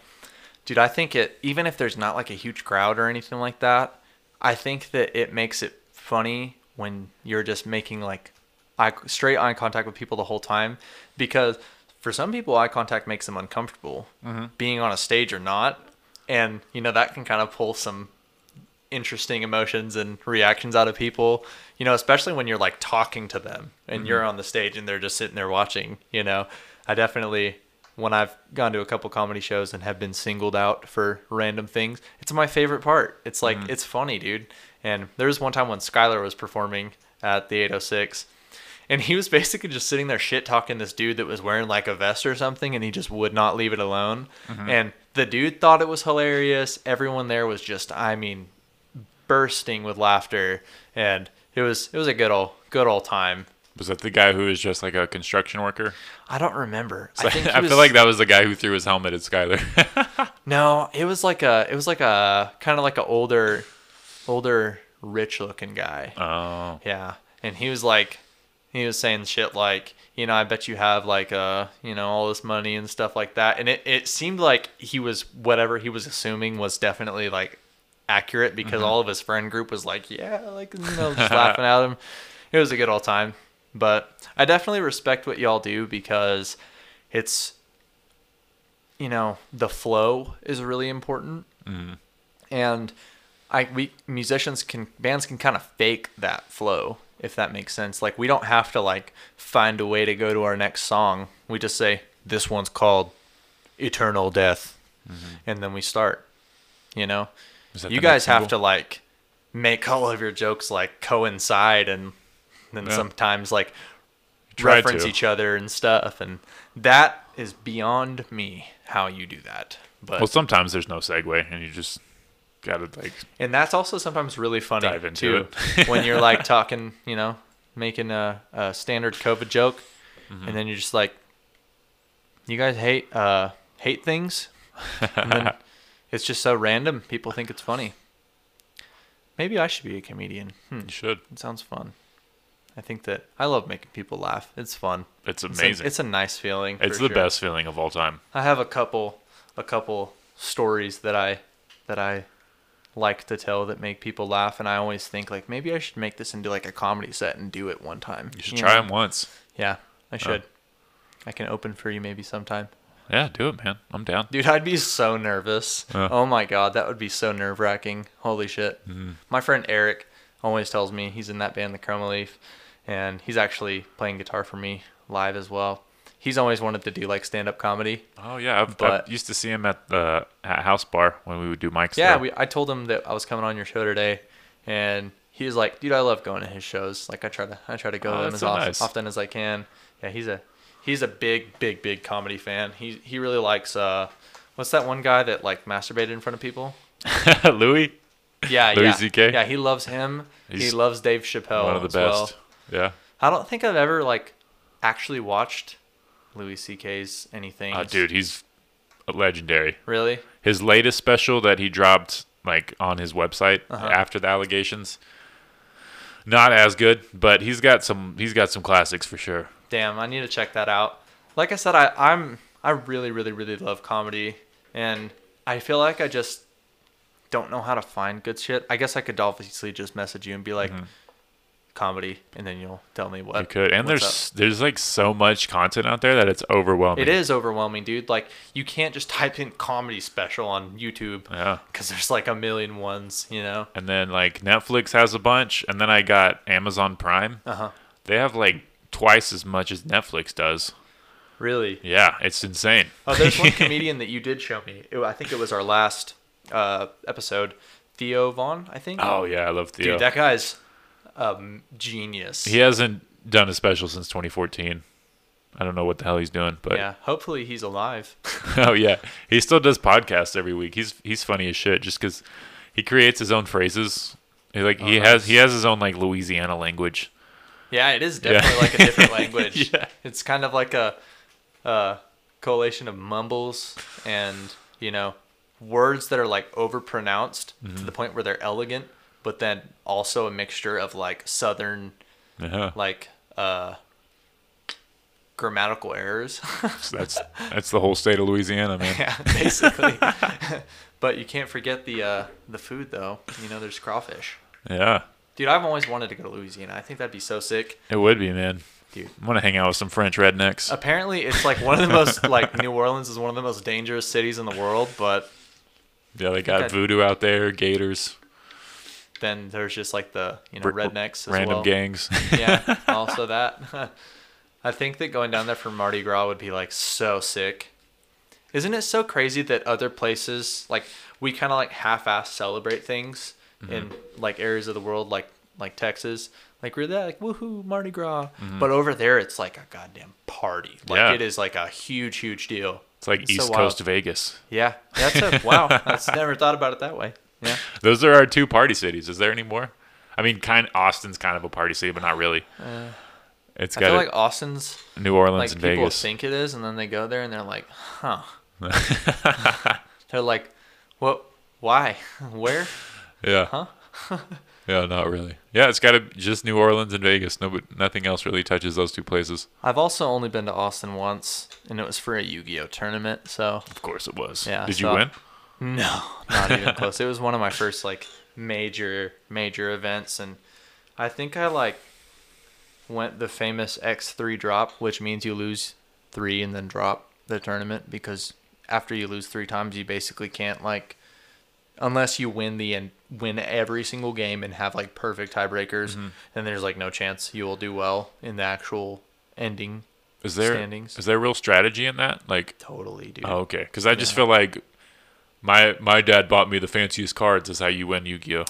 dude, I think it even if there's not like a huge crowd or anything like that, I think that it makes it funny when you're just making like eye, straight eye contact with people the whole time because for some people eye contact makes them uncomfortable being on a stage or not and you know that can kind of pull some interesting emotions and reactions out of people you know especially when you're like talking to them and mm-hmm. you're on the stage and they're just sitting there watching you know. I definitely when i've gone to a couple comedy shows and have been singled out for random things it's my favorite part. It's like mm-hmm. it's funny dude. And there was one time when skylar was performing at the 806 and he was basically just sitting there shit talking this dude that was wearing like a vest or something, and he just would not leave it alone. Mm-hmm. And the dude thought it was hilarious. Everyone there was just, I mean, bursting with laughter, and it was it was a good old good old time. was that the guy who was just like a construction worker? I don't remember. I, I think he *laughs* feel like that was the guy who threw his helmet at Skyler. *laughs* No, it was like a it was like a kind of like an older, older rich looking guy. oh, Yeah, and he was like, he was saying shit like, you know, I bet you have like uh, you know, all this money and stuff like that. And it it seemed like he was whatever he was assuming was definitely like accurate because all of his friend group was like, yeah, like you know, just laughing at him. *laughs* It was a good old time. But I definitely respect what y'all do because it's you know, the flow is really important. And I we musicians can bands can kind of fake that flow if that makes sense. Like we don't have to like find a way to go to our next song. We just say this one's called Eternal Death, mm-hmm. and then we start. You know, you guys have single? to like make all of your jokes like coincide and then Yeah. sometimes like reference to. each other and stuff and that is beyond me how you do that but Well, sometimes there's no segue, and you just gotta like. and that's also sometimes really funny Dive into too when you're *laughs* like talking you know making a, a standard covid joke Mm-hmm. and then you're just like you guys hate uh hate things and then *laughs* it's just so random people think it's funny maybe i should be a comedian hmm. You should. it sounds fun i think that i love making people laugh it's fun It's It's amazing. a, it's a nice feeling It's the sure. best feeling of all time. I have a couple a couple stories that I that I like to tell that make people laugh and I always think like maybe I should make this into like a comedy set and do it one time. You should try know? them once. Yeah, I should. I can open for you maybe sometime. Yeah, do it, man. I'm down. Dude, I'd be so nervous. Yeah. Oh my god, that would be so nerve wracking. Holy shit. Mm-hmm. My friend Eric always tells me he's in that band, the Chroma Leaf, and he's actually playing guitar for me live as well. He's always wanted to do like stand up comedy. Oh yeah, I've, But- I used to see him at the at House Bar when we would do mics. Yeah, we, I told him that I was coming on your show today, and he was like, "Dude, I love going to his shows. Like, I try to, I try to go Oh, to them as so oft- nice. often as I can." Yeah, he's a, he's a big, big, big comedy fan. He he really likes uh, what's that one guy that like masturbated in front of people? *laughs* Louis, Yeah, Louis yeah, C.K.? Yeah, he loves him. he loves Dave Chappelle. one of the as well. best. Yeah. I don't think I've ever like actually watched Louis C.K.'s anything. Oh, dude, he's legendary. Really? His latest special that he dropped like on his website Uh-huh. after the allegations, not as good, but he's got some he's got some classics for sure. Damn, I need to check that out. Like I said, I, I'm I really, really, really love comedy, and I feel like I just don't know how to find good shit. I guess I could obviously just message you and be like, comedy, and then you'll tell me what You could, and there's up. there's like so much content out there that it's overwhelming. It is overwhelming, dude. Like you can't just type in comedy special on YouTube Yeah. because there's like a million ones, you know. And then like Netflix has a bunch, and then I got Amazon Prime. Uh huh. They have like twice as much as Netflix does. Really? Yeah, it's insane. Oh, there's one *laughs* comedian that you did show me. It, I think it was our last uh, episode. Theo Von, I think. oh yeah, I love Theo. dude, that guy's um, genius. he hasn't done a special since 2014. I don't know what the hell he's doing, but yeah. Hopefully he's alive. *laughs* oh yeah, he still does podcasts every week. He's he's funny as shit just because he creates his own phrases. He like he Oh, has he has his own like Louisiana language. Yeah, it is Yeah. definitely like a different *laughs* language. Yeah. It's kind of like a, a collation of mumbles and, you know, words that are like overpronounced Mm-hmm. to the point where they're elegant, but then also a mixture of like southern, Yeah, like, uh, grammatical errors. So *laughs* that's that's the whole state of Louisiana, man. yeah, basically. *laughs* *laughs* but you can't forget the uh, the food though. You know, there's crawfish. Yeah, Dude, I've always wanted to go to Louisiana. I think that'd be so sick. it would be, man. Dude. I want to hang out with some French rednecks. Apparently, it's like one of the most like New Orleans is one of the most dangerous cities in the world, but yeah, they got voodoo out there, gators, then there's just like the you know rednecks random well. gangs. *laughs* yeah, also that. *laughs* I think that going down there for Mardi Gras would be like so sick. Isn't it so crazy that other places like we kind of like half-ass celebrate things Mm-hmm. in like areas of the world like like Texas, like we're there like woohoo Mardi Gras, Mm-hmm. but over there it's like a goddamn party. Like Yeah. it is like a huge huge deal. It's like It's so East wild. Coast Vegas. Yeah, that's a wow. That's *laughs* never thought about it that way. Yeah. Those are our two party cities. Is there any more? I mean, kind Austin's kind of a party city, but not really. Uh, it's got feel a- like Austin's New Orleans like and people Vegas. think it is, and then they go there and they're like, huh. *laughs* they're like, what? Why? *laughs* Where? yeah. Huh? *laughs* yeah, not really. Yeah, it's got to just New Orleans and Vegas. No, but nothing else really touches those two places. I've also only been to Austin once, and it was for a Yu-Gi-Oh tournament. So Of course, it was. Yeah, Did you so- win? No, *laughs* not even close. It was one of my first like major major events, and I think I like went the famous X3 drop, which means you lose three and then drop the tournament because after you lose three times, you basically can't like unless you win the and win every single game and have like perfect tiebreakers, mm-hmm. then there's like no chance you will do well in the actual ending. Is there standings. is there real strategy in that? Like, Totally, dude. oh, okay. Because I just Yeah. feel like my my dad bought me the fanciest cards. Is how you win Yu-Gi-Oh.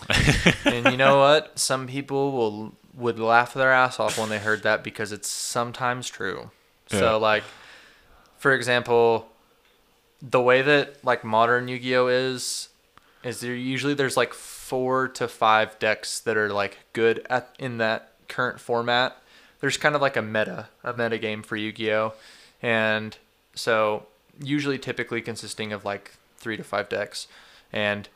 *laughs* and you know *laughs* what? Some people will would laugh their ass off when they heard that because it's sometimes true. Yeah. So like for example, the way that like modern Yu-Gi-Oh is is there usually there's like 4 to 5 decks that are like good at in that current format. There's kind of like a meta, a meta game for Yu-Gi-Oh. And so usually typically consisting of like 3 to 5 decks. And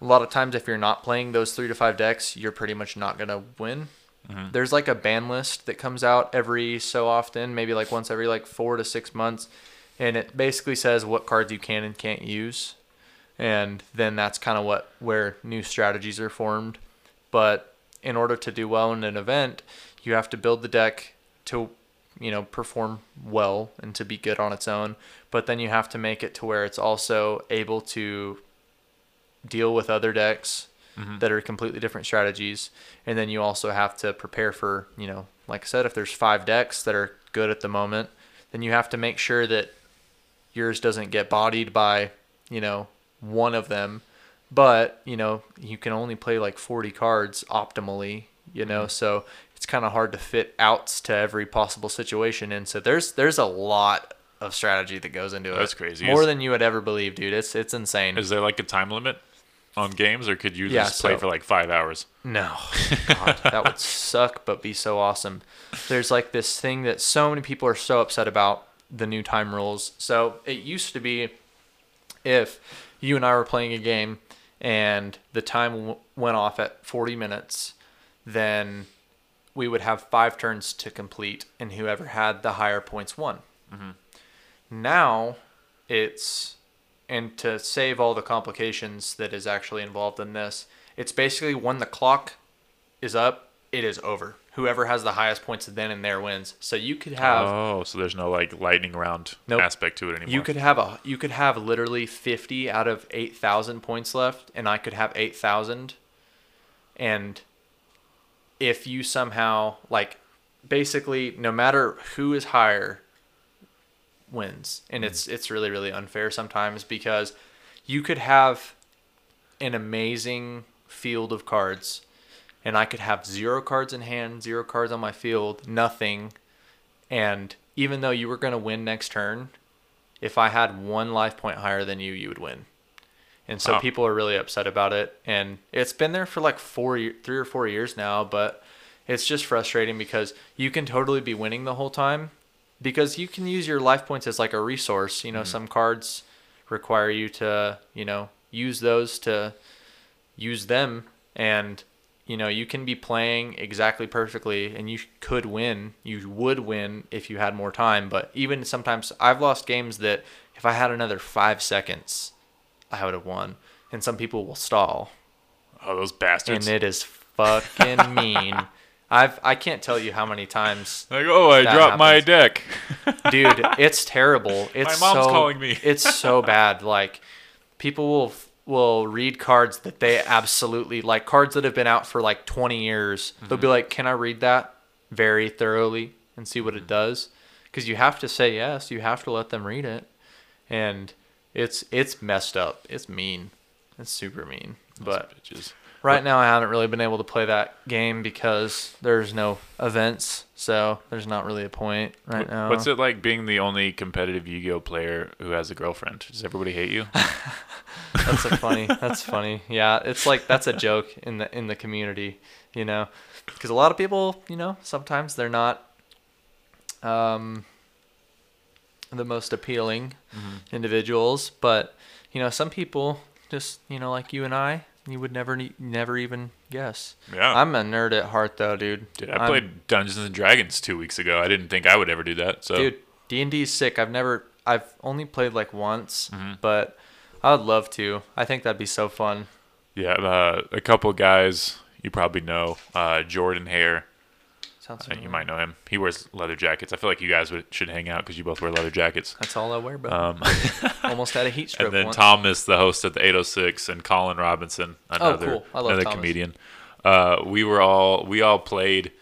a lot of times if you're not playing those three to five decks you're pretty much not going to win mm-hmm. there's like a ban list that comes out every so often maybe like once every like four to six months and it basically says what cards you can and can't use. And then that's kind of what where new strategies are formed. But in order to do well in an event you have to build the deck to you know perform well and to be good on its own. But then you have to make it to where it's also able to deal with other decks mm-hmm. that are completely different strategies. And then you also have to prepare for you know like i said if there's five decks that are good at the moment then you have to make sure that yours doesn't get bodied by you know one of them. But you know you can only play like 40 cards optimally you know? Mm-hmm. So it's kind of hard to fit outs to every possible situation and so there's there's a lot of strategy that goes into it That's crazy. more Is- than you would ever believe dude it's it's insane Is there like a time limit on games, or could you Yeah, just play so- for like five hours? No, *laughs* God, that would suck, but be so awesome. There's like this thing that so many people are so upset about the new time rules. So it used to be if you and I were playing a game and the time w- went off at 40 minutes, then we would have five turns to complete, and whoever had the higher points won. Mm-hmm. Now it's and to save all the complications that is actually involved in this, it's basically when the clock is up, it is over. whoever has the highest points then and there wins. So you could have oh, so there's no like lightning round Nope. aspect to it anymore. you could have a you could have literally 50 out of 8000 points left and I could have 8000 and if you somehow like basically no matter who is higher wins and it's it's really really unfair sometimes because you could have an amazing field of cards and I could have zero cards in hand, zero cards on my field, nothing. And even though you were going to win next turn, if I had one life point higher than you, you would win. And so Oh. people are really upset about it. And it's been there for like four, three or four years now, but it's just frustrating because you can totally be winning the whole time because you can use your life points as like a resource. You know, mm-hmm. some cards require you to, you know, use those to use them and you know you can be playing exactly perfectly and you could win you would win if you had more time but even sometimes i've lost games that if i had another five seconds i would have won and some people will stall oh, those bastards. and it is fucking *laughs* mean i've i can't tell you how many times like, oh, I dropped my deck. *laughs* dude it's terrible it's mom's so, calling me. it's so *laughs* bad like people will will read cards that they absolutely like cards that have been out for like 20 years they'll Mm-hmm. be like can i read that very thoroughly and see Mm-hmm. what it does because you have to say yes you have to let them read it and it's it's messed up it's mean it's super mean but Bitches. right now i haven't really been able to play that game because there's no events so there's not really a point right now What's it like being the only competitive Yu-Gi-Oh player who has a girlfriend? Does everybody hate you? *laughs* That's a funny. That's funny. Yeah, it's like that's a joke in the in the community, you know, because a lot of people, you know, sometimes they're not um the most appealing individuals, but you know, some people just you know like you and I, you would never ne- never even guess. Yeah. I'm a nerd at heart though, dude. Dude, I I'm- played Dungeons and Dragons two weeks ago. I didn't think I would ever do that. So dude D and D is sick. I've never, I've only played like once, Mm-hmm. but I would love to. I think that'd be so fun. yeah, uh, a couple guys you probably know, uh, Jordan Hare. Sounds. Uh, you might know him. He wears leather jackets. I feel like you guys would, should hang out because you both wear leather jackets. That's all I wear, bro. Um, *laughs* *laughs* Almost had a heat stroke and then once. Thomas, the host of the 806, and Colin Robinson, another Oh, cool. Another Thomas. comedian. Uh, we were all we all played,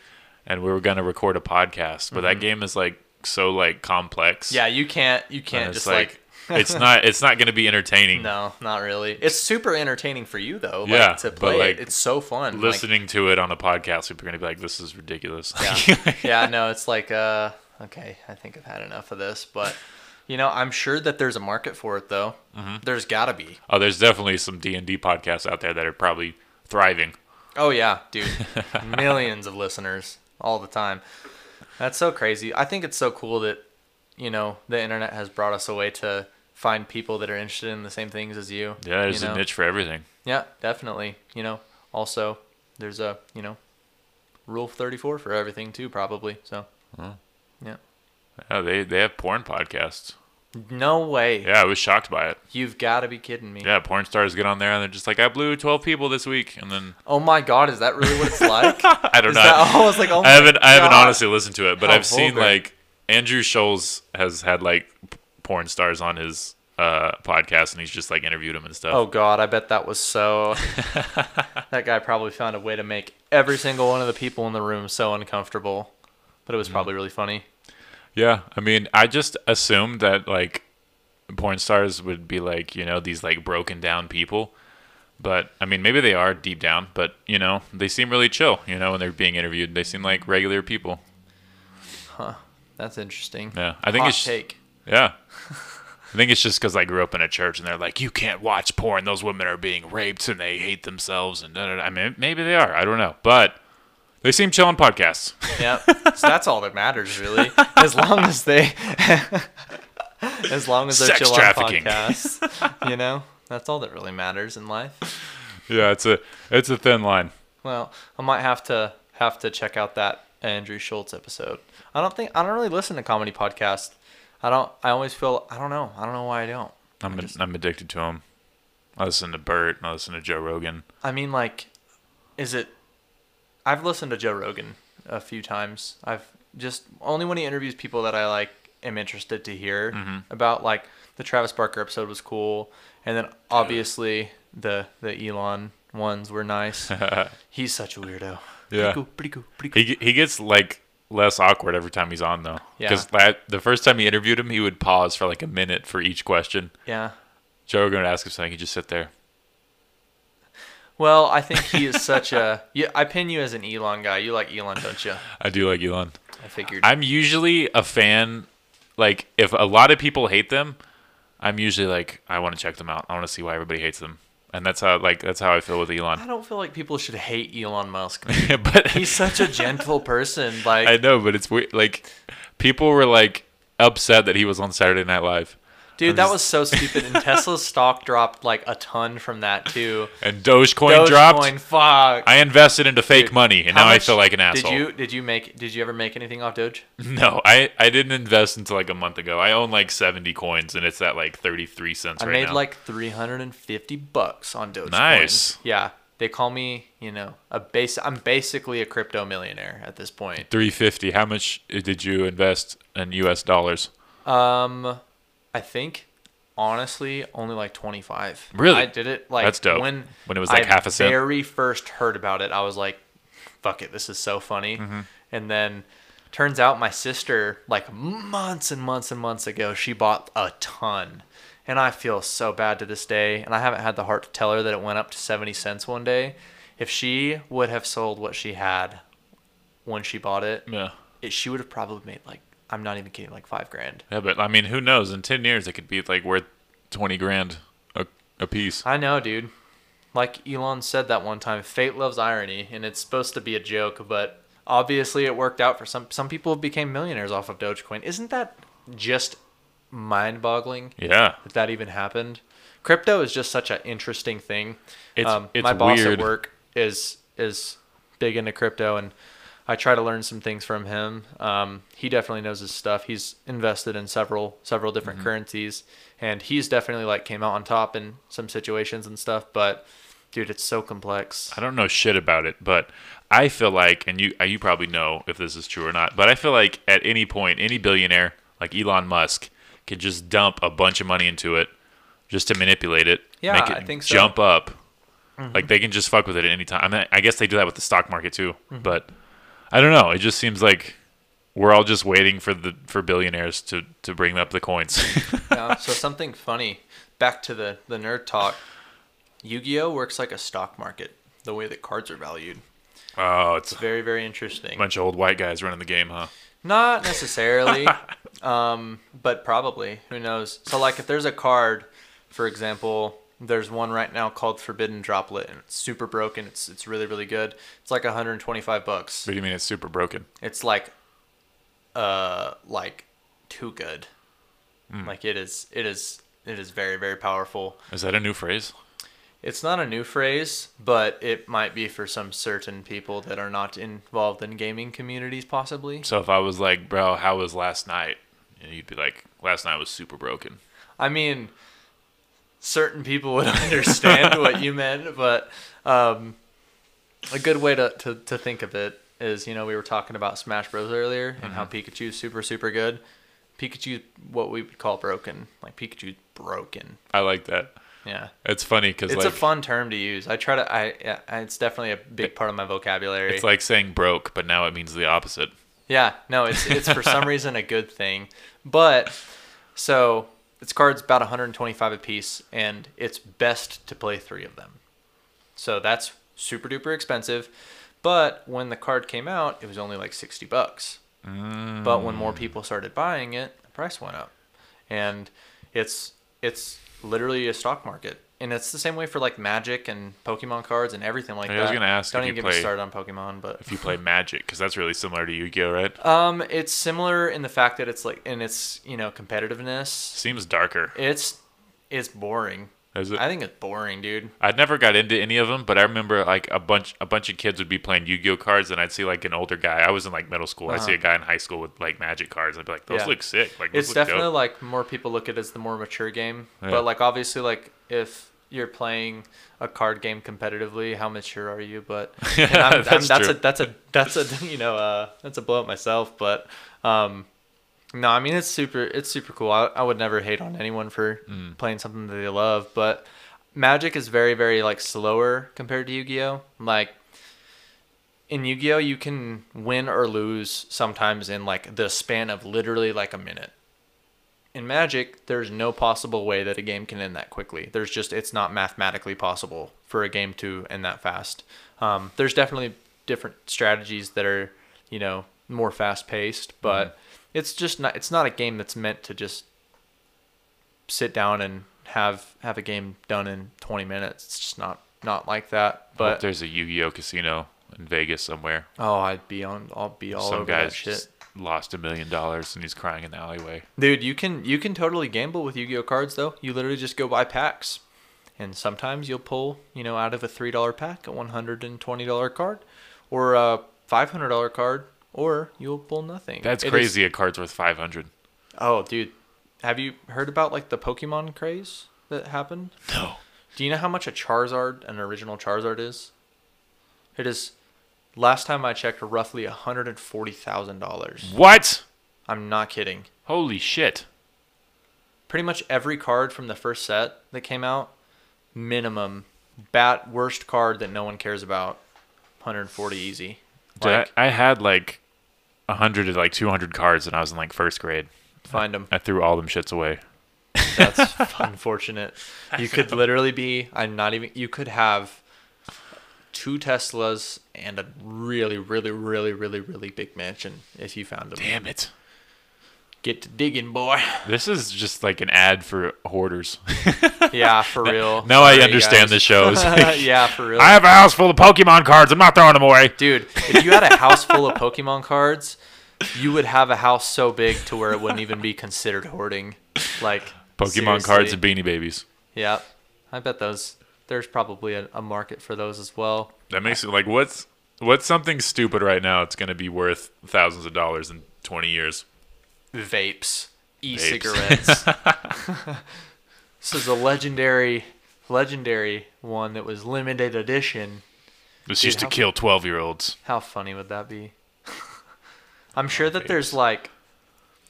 and we were gonna record a podcast, but that game is like so like complex. Mm-hmm. Yeah, you can't. You can't just like. It's not it's not gonna be entertaining. no, not really. It's super entertaining for you though. Like, Yeah, to play like, it, it's so fun. Like, Listening to it on a podcast, people are gonna be like, "This is ridiculous." yeah, *laughs* yeah. No, it's like, uh, okay, I think I've had enough of this, but you know, I'm sure that there's a market for it though. Mm-hmm. There's gotta be. oh, there's definitely some D and D podcasts out there that are probably thriving. Oh yeah, dude. *laughs* Millions of listeners all the time. That's so crazy. I think it's so cool that you know the internet has brought us a way to find people that are interested in the same things as you. Yeah, there's you know? a niche for everything. Yeah, definitely. You know, also there's a you know rule 34 for everything too, probably. So yeah. Yeah, they they have porn podcasts. No way. Yeah, I was shocked by it. You've got to be kidding me. Yeah, porn stars get on there and they're just like, "I blew 12 people this week," and then Oh my God, is that really what it's like? *laughs* I don't Is know. that- *laughs* I was like, oh I haven't my I haven't honestly listened to it, but How I've seen like Andrew Schulz has had like porn stars on his uh, podcast, and he's just like interviewed them and stuff. Oh God, I bet that was so. *laughs* that guy probably found a way to make every single one of the people in the room so uncomfortable, but it was probably really funny. Yeah, I mean, I just assumed that like porn stars would be like you know these like broken down people, but I mean maybe they are deep down, but you know they seem really chill. You know when they're being interviewed, they seem like regular people. Huh. That's interesting. Yeah, I think Hot it's take. yeah. I think it's just because I grew up in a church and they're like, you can't watch porn. Those women are being raped and they hate themselves. And da, da, da. I mean, maybe they are. I don't know. But they seem chill on podcasts. Yeah, *laughs* so that's all that matters, really. As long as they, *laughs* as long as they're Sex chill on podcasts, *laughs* you know, that's all that really matters in life. yeah, it's a it's a thin line. Well, I might have to have to check out that Andrew Schulz episode. I don't think I don't really listen to comedy podcasts. I don't. I always feel. I don't know. I don't know why I don't. I'm I'm addicted to them. I listen to Bert. I listen to Joe Rogan. I mean, like, is it? I've listened to Joe Rogan a few times. I've just only when he interviews people that I like am interested to hear Mm-hmm. about. Like the Travis Barker episode was cool, and then obviously the the Elon ones were nice. *laughs* He's such a weirdo. Yeah. Pretty cool. Pretty cool. Pretty cool. He he gets like less awkward every time he's on though. Yeah. Because that the first time he interviewed him, he would pause for like a minute for each question. yeah. Joe Rogan would ask him something, he'd just sit there. Well, I think he is such a. *laughs* Yeah, I pin you as an Elon guy. You like Elon, don't you? *laughs* I do like Elon. I figured. I'm usually a fan. Like if a lot of people hate them, I'm usually like I want to check them out. I want to see why everybody hates them, and that's how like that's how I feel with Elon. I don't feel like people should hate Elon Musk. *laughs* but He's such a gentle person. *laughs* Like I know, but it's weird. Like people were like upset that he was on Saturday Night Live. Dude, that was so stupid. And Tesla's *laughs* stock dropped like a ton from that too. And Dogecoin dropped. Dogecoin, fuck. I invested into fake Dude, money, and How now I much feel like an asshole. Did you did you make did you ever make anything off Doge? *laughs* No, I, I didn't invest until like a month ago. I own like 70 coins, and it's at like 33 cents I right made now. like 350 bucks on Dogecoin. Nice. Yeah. They call me, you know, a base I'm basically a crypto millionaire at this point. 350. How much did you invest in U.S. dollars? Um I think honestly only like 25. Really? I did it like That's dope. when When it was, like, I half a cent? very first heard about it, I was like fuck it, this is so funny. Mm-hmm. And then turns out my sister like months and months and months ago, she bought a ton. And I feel so bad to this day, and I haven't had the heart to tell her that it went up to 70 cents one day. If she would have sold what she had when she bought it, Yeah. it she would have probably made like I'm not even kidding, like five grand. Yeah, but I mean, who knows? In 10 years, it could be like worth 20 grand a, a piece. I know, dude. Like Elon said that one time, fate loves irony, and it's supposed to be a joke, but obviously it worked out for some. Some people became millionaires off of Dogecoin. Isn't that just mind-boggling Yeah. that that even happened? Crypto is just such an interesting thing. Um, It's- it's my boss weird. at work is is big into crypto, and I try to learn some things from him. Um, he definitely knows his stuff. He's invested in several several different Mm-hmm. currencies, and he's definitely like came out on top in some situations and stuff. But dude, it's so complex. I don't know shit about it, but I feel like, and you you probably know if this is true or not, but I feel like at any point, any billionaire like Elon Musk could just dump a bunch of money into it just to manipulate it, Yeah, make it I think so. jump up. Like they can just fuck with it at any time. I mean, I guess they do that with the stock market too, Mm-hmm. but I don't know. It just seems like we're all just waiting for the for billionaires to to bring up the coins. *laughs* yeah, so *laughs* something funny. Back to the the nerd talk. Yu-Gi-Oh works like a stock market. The way that cards are valued. oh, it's a Very very interesting. bunch of old white guys running the game, huh? Not necessarily, *laughs* um, but probably. Who knows? So, like, if there's a card, for example, there's one right now called Forbidden Droplet, and it's super broken. It's it's really really good. It's like 125 bucks. What do you mean it's super broken? It's like, uh, like too good. Like it is. It is. It is very very powerful. Is that a new phrase? It's not a new phrase, but it might be for some certain people that are not involved in gaming communities, possibly. So if I was like, bro, how was last night? And you'd be like, last night was super broken. I mean, certain people would *laughs* understand what you meant, but um, a good way to, to, to think of it is, you know, we were talking about Smash Bros. earlier and how Pikachu's super, super good. Pikachu's what we would call broken. Like, Pikachu's broken. I like that. Yeah. It's funny because It's like a fun term to use. I try to, I, yeah, it's definitely a big part of my vocabulary. it's like saying broke, but now it means the opposite. Yeah, no, it's it's for some *laughs* reason a good thing. But so its cards about 125 a piece, and it's best to play three of them. So that's super duper expensive. But when the card came out, it was only like 60 bucks. But when more mm. people started buying it, the price went up, and it's it's literally a stock market. And it's the same way for like Magic and Pokemon cards and everything like that. I that. was gonna ask Don't if even you get me play- started on Pokemon, but If you play *laughs* Magic, because that's really similar to Yu-Gi-Oh, right? um, it's similar in the fact that it's like in its you know competitiveness. Seems darker. It's it's boring. Is it? I think it's boring, dude. I never got into any of them, but I remember like a bunch a bunch of kids would be playing Yu-Gi-Oh cards, and I'd see like an older guy. I was in like middle school. I'd see a guy in high school with like Magic cards. I'd be like, those Uh-huh. Yeah. look sick. Like It's definitely dope. like more people look at it as the more mature game. Yeah. But like obviously like if you're playing a card game competitively, how mature are you? But *laughs* I'm, I'm- That's that's, a that's a that's a *laughs* you know uh, that's a blow up myself. But um, no, I mean it's super it's super cool. I, I would never hate on anyone for Mm. playing something that they love, but Magic is very very like slower compared to Yu-Gi-Oh. Like in Yu-Gi-Oh, you can win or lose sometimes in like the span of literally like a minute. In Magic, there's no possible way that a game can end that quickly. There's just it's not mathematically possible for a game to end that fast. Um, there's definitely different strategies that are you know more fast paced, but it's just not it's not a game that's meant to just sit down and have have a game done in 20 minutes. It's just not not like that. But there's a Yu-Gi-Oh casino in Vegas somewhere. Oh, I'd be on. I'll be all Some over that guy's shit, lost a million dollars and he's crying in the alleyway. dude. You can you can totally gamble with Yu-Gi-Oh cards though. You literally just go buy packs, and sometimes you'll pull you know out of a three dollar pack a one hundred and twenty dollar card, or a five hundred dollar card, or you'll pull nothing. That's It is- crazy. A card's worth five hundred. oh, dude, have you heard about like the Pokemon craze that happened? No. Do you know how much a Charizard, an original Charizard, is? It is. Last time I checked, roughly hundred and forty thousand dollars. What? I'm not kidding. Holy shit. Pretty much every card from the first set that came out, minimum, bat worst card that no one cares about, 140 easy. Dude, I, I had like a hundred to like two hundred cards when I was in like first grade. find them. I threw all them shits away. That's *laughs* unfortunate. You could literally be. I'm not even. You could have two Teslas and a really, really, really, really, really big mansion if you found them. Damn it. Get to digging, boy. *laughs* This is just like an ad for hoarders. *laughs* Yeah, for real. *laughs* now I understand guys. the shows. yeah, for real. I have a house full of Pokemon cards. I'm not throwing them away. Dude, if you had a house full of Pokemon cards, you would have a house so big to where it wouldn't even be considered hoarding. Like Pokemon cards and Beanie Babies. Yeah, I bet those. There's probably a, a market for those as well. That makes it like what's what's something stupid right now? It's gonna be worth thousands of dollars in 20 years. Vapes, e-cigarettes. *laughs* *laughs* this is a legendary, legendary one that was limited edition. This Dude, used to how- kill 12 year olds. How funny would that be? *laughs* I'm sure that there's like,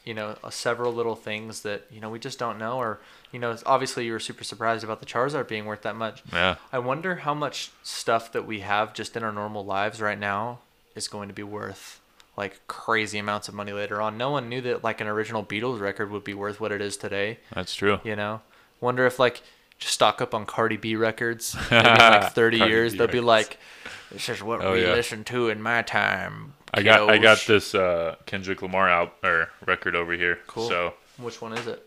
you know, uh, several little things that you know we just don't know, or you know, obviously you were super surprised about the Charizard being worth that much. Yeah. I wonder how much stuff that we have just in our normal lives right now is going to be worth like crazy amounts of money later on. No one knew that like an original Beatles record would be worth what it is today. That's true. You know, wonder if like just stock up on Cardi B records. Maybe *laughs* in like 30 years, B they'll be like, "This is what Oh, we yeah. listened to in my time." I got I got this uh, Kendrick Lamar out or record over here. Cool. So Which one is it?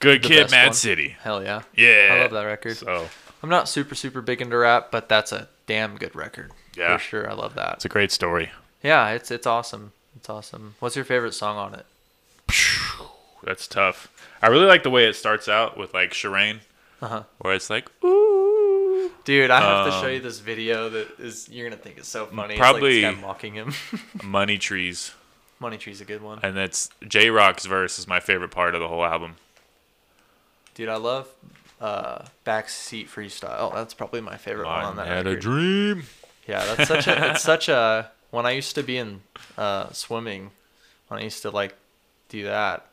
good The kid, Mad one? City. Hell yeah. Yeah. I love that record. So I'm not super super big into rap, but that's a damn good record. Yeah. For sure, I love that. it's a great story. Yeah, it's it's awesome. It's awesome. What's your favorite song on it? That's tough. I really like the way it starts out with like Sherane, Uh-huh. where it's like ooh. Dude, I have to show Um, you this video that is you're gonna think it's so funny. probably- it's like mocking him. *laughs* Money Trees, Money Tree's is a good one. and that's Jay Rock's verse is my favorite part of the whole album. Dude, I love uh backseat freestyle. That's probably my favorite one on that had a dream. Yeah, that's such a it's such a *laughs* when I used to be in uh swimming, when I used to like do that,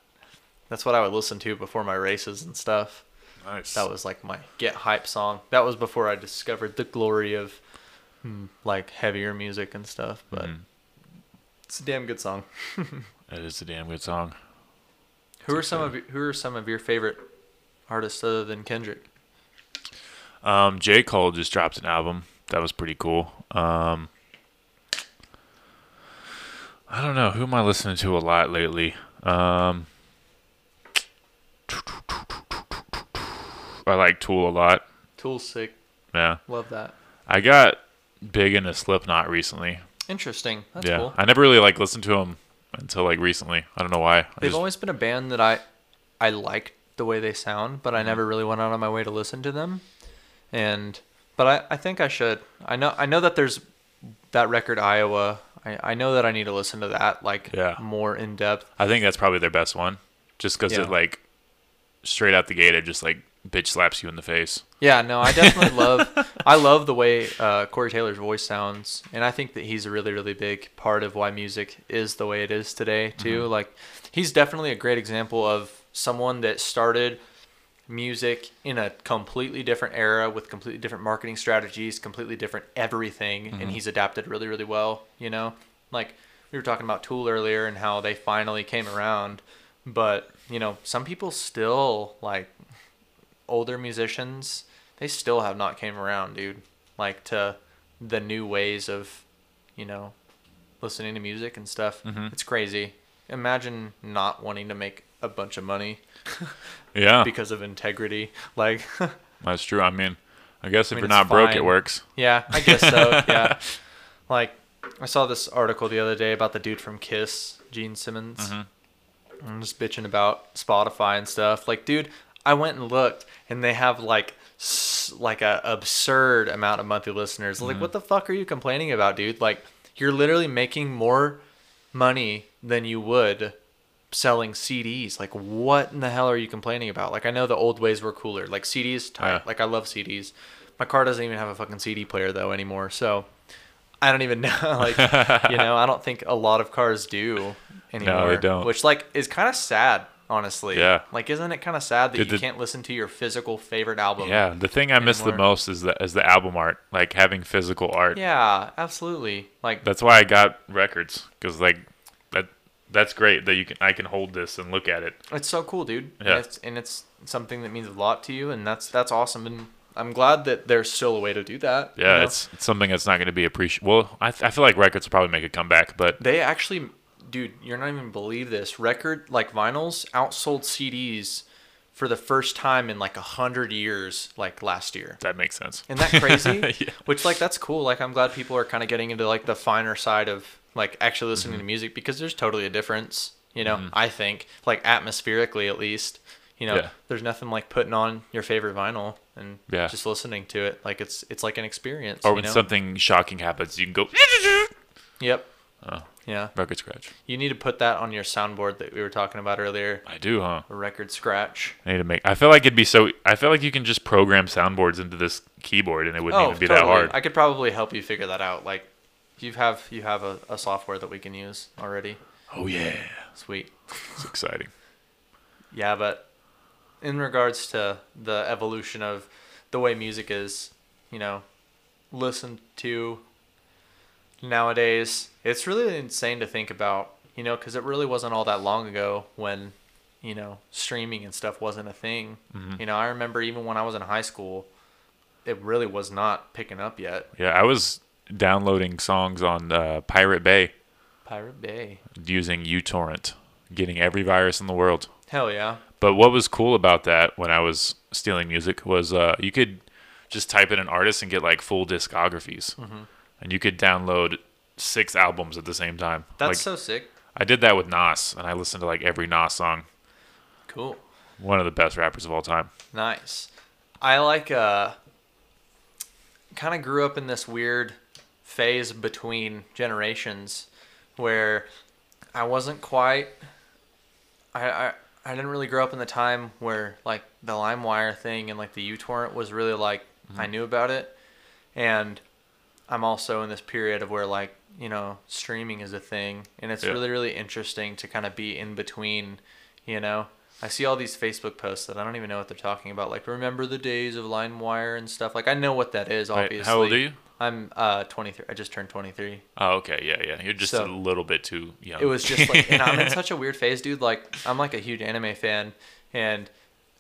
that's what I would listen to before my races and stuff. Nice. That was like my get hype song. That was before I discovered the glory of hmm, like heavier music and stuff, but Mhm. it's a damn good song. *laughs* it is a damn good song. Who are some of your, who are some of your favorite artists other than Kendrick? Um, J Cole just dropped an album. That was pretty cool. Um, I don't know who am I listening to a lot lately. Um, I like Tool a lot. Tool's sick. Yeah, Love that. I got big into Slipknot recently. Interesting. That's yeah, cool. I never really like listened to them until like recently. I don't know why. I They've just- always been a band that I I liked the way they sound, but I never really went out of my way to listen to them. And but I, I think I should. I know I know that there's that record Iowa. I, I know that I need to listen to that like Yeah. more in depth. I think that's probably their best one, just because Yeah. it like straight out the gate it just like bitch slaps you in the face. Yeah, no, I definitely *laughs* love. I love the way uh, Corey Taylor's voice sounds, and I think that he's a really, really big part of why music is the way it is today too. Like, he's definitely a great example of someone that started music in a completely different era with completely different marketing strategies, completely different everything, and mm-hmm. he's adapted really, really well. You know, like we were talking about Tool earlier and how they finally came around, but you know, some people still like older musicians they still have not came around dude. Like to the new ways of you know listening to music and stuff. Mm-hmm. It's crazy. Imagine not wanting to make a bunch of money *laughs* Yeah, because of integrity like *laughs* that's true. I mean, I guess if mean, you're not broke, it works. yeah i guess so *laughs* yeah like i saw this article the other day about the dude from kiss gene simmons mm-hmm. I'm just bitching about Spotify and stuff. Like, dude, I went and looked, and they have like like a absurd amount of monthly listeners. Like, mm-hmm. what the fuck are you complaining about, dude? Like, you're literally making more money than you would selling CDs. Like, what in the hell are you complaining about? Like, I know the old ways were cooler. Like, CDs, tight. Yeah. Like, I love CDs. My car doesn't even have a fucking CD player though anymore. So. I don't even *laughs* know. Like, you know, I don't think a lot of cars do anymore. No, they don't. Which like is kind of sad, honestly. Yeah. Like, isn't it kind of sad that Dude, you the- can't listen to your physical favorite album? Yeah, the thing I miss the most is the is the album art, like having physical art. Yeah, absolutely. Like, That's why I got records because like that's great that you can I can hold this and look at it. it's so cool, dude. Yeah. And it's, and it's something that means a lot to you, and that's that's awesome. And I'm glad that there's still a way to do that. you Yeah, know? it's, it's something that's not going to be appreciated. Well, I, I feel like records will probably make a comeback, but They actually, dude, you're not even believe this. Record like vinyls outsold CDs for the first time in like a hundred years, like last year. that makes sense. Isn't that crazy? *laughs* Yeah. Which like that's cool. Like I'm glad people are kind of getting into like the finer side of like actually listening Mm-hmm. to music because there's totally a difference. You know, I think like atmospherically at least. You know, Yeah. there's nothing like putting on your favorite vinyl and Yeah. just listening to it. Like it's it's like an experience. Or you when know? something shocking happens, you can go Yep. Oh. Yeah. record scratch. You need to put that on your soundboard that we were talking about earlier. I do, huh? A record scratch. I need to make. I feel like it'd be so. I feel like you can just program soundboards into this keyboard, and it wouldn't even be that hard. Oh, I could probably help you figure that out. Like, you have you have a, a software that we can use already. oh yeah, Sweet. it's exciting. *laughs* Yeah, but in regards to the evolution of the way music is, you know, listened to nowadays, it's really insane to think about, you know, because it really wasn't all that long ago when, you know, streaming and stuff wasn't a thing. Mm-hmm. You know, I remember even when I was in high school, it really was not picking up yet. Yeah, I was downloading songs on uh, Pirate Bay Pirate Bay. using uTorrent, getting every virus in the world. Hell yeah. But what was cool about that when I was stealing music was uh, you could just type in an artist and get like full discographies, Mm-hmm. and you could download six albums at the same time. That's like so sick. I did that with Nas, and I listened to like every Nas song. Cool. One of the best rappers of all time. Nice. I like uh kind of grew up in this weird phase between generations where I wasn't quite I I I didn't really grow up in the time where like the LimeWire thing and like the uTorrent was really like mm-hmm. I knew about it. And I'm also in this period of where like you know streaming is a thing. And it's Yeah. really really interesting to kind of be in between you know? I see all these Facebook posts that I don't even know what they're talking about. Like remember the days of LimeWire and stuff? Like I know what that is obviously how old are you? I'm uh 23 I just turned 23 Oh, okay, yeah, yeah. You're just So- a little bit too young. it was just like, and I'm in *laughs* such a weird phase, dude. Like, I'm like a huge anime fan, and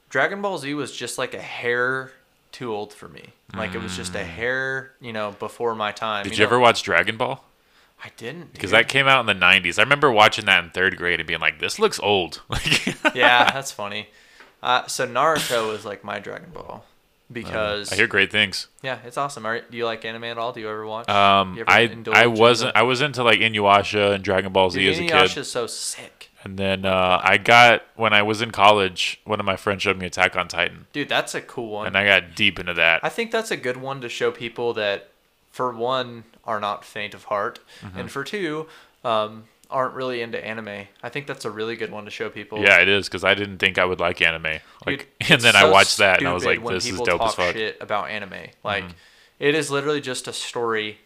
Dragon Ball Z was just like a hair too old for me. Like, it was just a hair, you know, before my time. Mm. Did you know? ever watch Dragon Ball? I didn't. Because that came out in the '90s. I remember watching that in third grade and being like, "This looks old." Like, *laughs* yeah, that's funny. Uh, so Naruto is like my Dragon Ball because I hear great things. yeah, it's awesome. Are, do you like anime at all? Do you ever watch? Um, ever I I wasn't I was into like Inuyasha and Dragon Ball Z Dude, as a Inuyasha kid, is so sick, and then uh, I got when I was in college, one of my friends showed me Attack on Titan, dude. That's a cool one. and I got deep into that. I think that's a good one to show people that, for one, are not faint of heart, Mm-hmm. and for two, um, aren't really into anime, I think that's a really good one to show people. Yeah, it is because I didn't think I would like anime. Like, Dude, and then I watched that and I was like, "This is dope as fuck." Mm-hmm. Shit about anime, like it is literally just a story,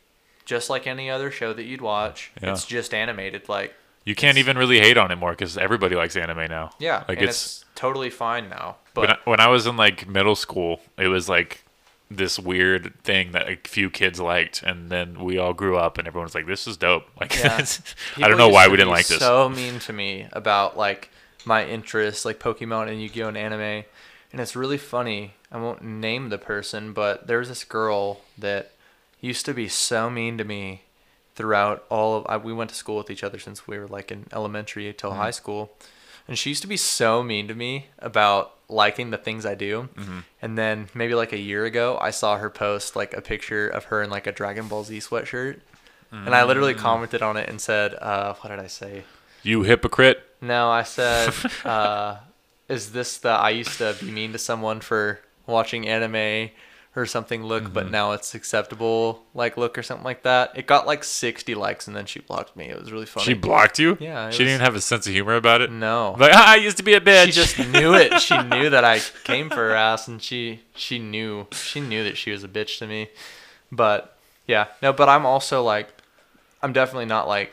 just like any other show that you'd watch. Yeah. It's just animated, like You can't even really hate on it more because everybody likes anime now. yeah, like it's, it's, totally fine now. when But I, when I was in like middle school, it was like this weird thing that a few kids liked, and then we all grew up, and everyone was like, "This is dope." *laughs* Like, Yeah. *laughs* I don't know why we didn't like this. So mean to me about like my interests, like Pokemon and Yu-Gi-Oh and anime, and it's really funny. I won't name the person, but there was this girl that used to be so mean to me throughout all of. I, we went to school with each other since we were like in elementary till Mm-hmm. high school, and she used to be so mean to me about liking the things I do. Mm-hmm. And then maybe like a year ago, I saw her post like a picture of her in like a Dragon Ball Z sweatshirt. And I literally Mm. commented on it and said, uh, what did I say? You hypocrite! No, I said, *laughs* uh, is this the I used to be mean to someone for watching anime or something look, Mm-hmm. but now it's acceptable like look or something like that? It got like 60 likes and then she blocked me. It was really funny. She blocked you. Yeah, she didn't was- have a sense of humor about it. No. Like, ah, I used to be a bitch. She just knew it. She knew that I came for her ass, and she she knew she knew that she was a bitch to me. But yeah, no. But I'm also like, I'm definitely not like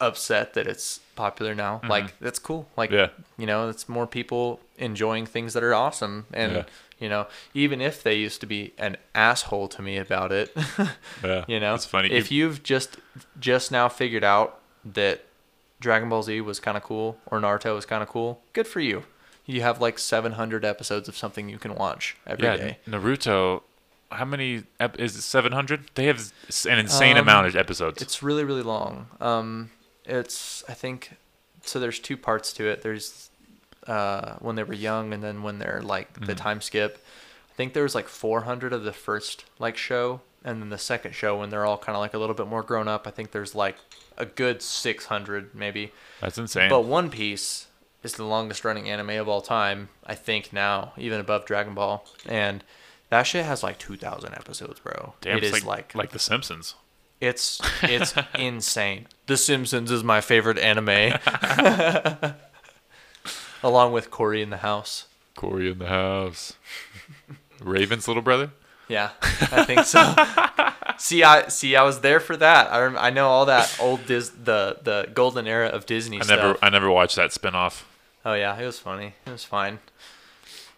upset that it's popular now. Like that's cool. Like Mm-hmm. Yeah. you know, it's more people enjoying things that are awesome, and Yeah. You know, even if they used to be an asshole to me about it, *laughs* yeah, you know, it's funny. If You- you've just just now figured out that Dragon Ball Z was kind of cool or Naruto was kind of cool, good for you. You have like 700 episodes of something you can watch every yeah, day. Naruto. How many ep- is it? Seven hundred? They have an insane Um, amount of episodes. It's really really long. Um, it's I think so. There's two parts to it. There's uh, when they were young, and then when they're like Mm-hmm. the time skip. I think there was like 400 of the first like show, and then the second show when they're all kind of like a little bit more grown up. I think there's like a good 600 maybe. That's insane. But One Piece is the longest running anime of all time, I think now, even above Dragon Ball. And that shit has like 2,000 episodes, bro. Damn, it it's is like, like, like The Simpsons. it's it's *laughs* insane. The Simpsons is my favorite anime. *laughs* Along with Cory in the House. Cory in the house. *laughs* Raven's little brother. Yeah, I think so. *laughs* see, I see. I was there for that. I rem- I know all that old Dis the the golden era of Disney I stuff. never I never watched that spinoff. Oh yeah, it was funny. It was fine.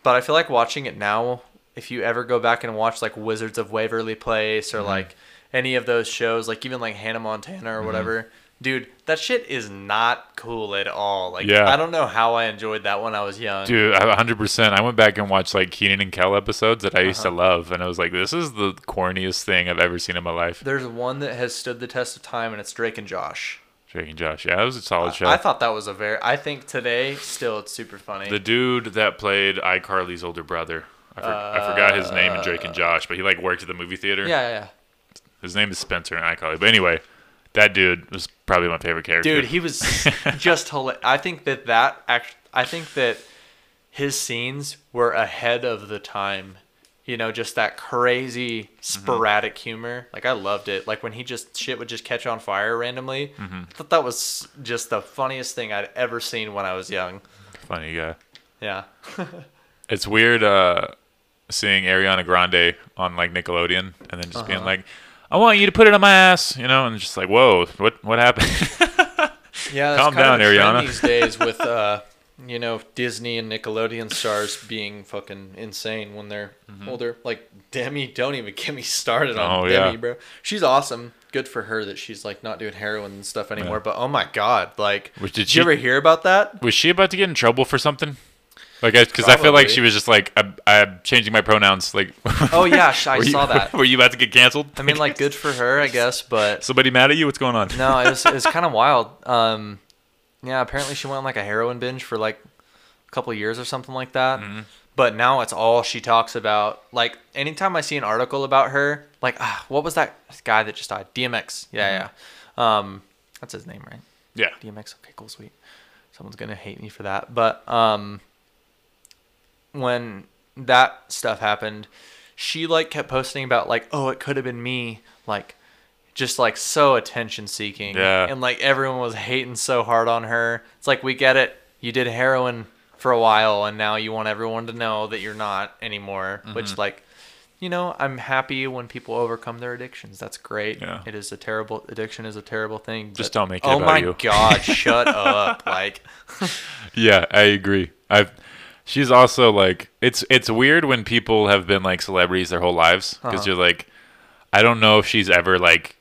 But I feel like watching it now, if you ever go back and watch like Wizards of Waverly Place Mm-hmm. or like any of those shows, like even like Hannah Montana or whatever, dude, that shit is not cool at all. Like Yeah. I don't know how I enjoyed that when I was young. Dude, I 100%. I went back and watched like Kenan and Kel episodes that I used Uh-huh. to love, and I was like, this is the corniest thing I've ever seen in my life. There's one that has stood the test of time, and it's Drake and Josh. Drake and Josh. Yeah, it was a solid show. I, thought that was a very. I think today still it's super funny. the dude that played iCarly's older brother. I, for, I forgot his name in Drake and Josh, but he like worked at the movie theater. Uh, yeah, yeah, yeah. His name is Spencer in iCarly. But anyway, that dude was probably my favorite character. dude he was *laughs* just hilarious i think that that act i think that his scenes were ahead of the time you know just that crazy sporadic humor. Like i loved it. Like when he just shit would just catch on fire randomly. I thought that was just the funniest thing i'd ever seen when i was young. Funny guy. yeah. *laughs* It's weird uh, seeing Ariana Grande on like Nickelodeon and then just Uh-huh. being like, "I want you to put it on my ass," you know, and just like, "Whoa, what what happened?" *laughs* yeah that's Calm kind down, of a Ariana. these days with uh you know disney and nickelodeon stars being fucking insane when they're older like demi don't even get me started on Mm-hmm. Oh, demi yeah. bro she's awesome good for her that she's like not doing heroin and stuff anymore but oh my god like Which- did, did you ever hear about that was she about to get in trouble for something? Like, because I, feel like she was just like, I'm, I'm changing my pronouns. Like, oh yeah *laughs* i you- saw *laughs* that Were you about to get canceled? i mean like good for her i guess but somebody mad at you? What's going on? no it was, it was *laughs* kind of wild um yeah apparently she went on like a heroin binge for like a couple years or something like that Mm-hmm. but now it's all she talks about like anytime i see an article about her like ah, what was that guy that just died dmx yeah yeah um that's his name right Yeah. dmx okay cool sweet someone's gonna hate me for that but um when that stuff happened she like kept posting about like oh it could have been me like just like so attention seeking. Yeah. And like everyone was hating so hard on her. It's like we get it. You did heroin for a while and now you want everyone to know that you're not anymore. Mm-hmm. Which like you know, I'm happy when people overcome their addictions. That's great. Yeah. It is a terrible addiction is a terrible thing. Just don't make it Oh about my god, *laughs* shut up. Like *laughs* Yeah, I agree. I've she's also like it's it's weird when people have been like celebrities their whole lives because Uh-huh. you're like I don't know if she's ever like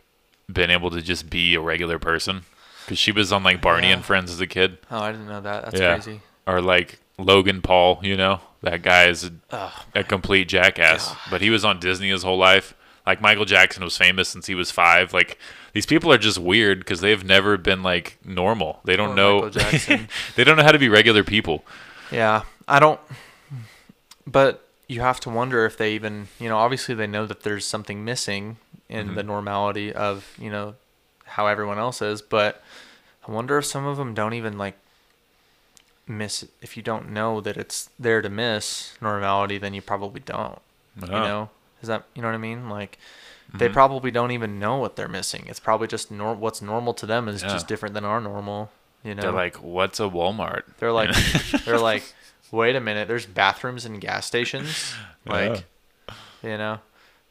been able to just be a regular person because she was on like Barney Yeah. and Friends as a kid. Oh, I didn't know that. That's yeah. crazy. Or like Logan Paul, you know, that guy is a, Ugh. a complete jackass, but he was on Disney his whole life. Like Michael Jackson was famous since he was five. Like these people are just weird because they've never been like normal. They don't Poor know. *laughs* They don't know how to be regular people. Yeah, I don't. But you have to wonder if they even, you know, obviously they know that there's something missing in Mm-hmm. the normality of, you know, how everyone else is. But I wonder if some of them don't even like miss. If you don't know that it's there to miss normality, then you probably don't. You Oh. know, is that you know what I mean? Like. Mm-hmm. They probably don't even know what they're missing. It's probably just nor- what's normal to them is Yeah. just different than our normal. You know, They're like, what's a Walmart? they're like, *laughs* they're like, wait a minute, there's bathrooms and gas stations, *gasps* like, you know,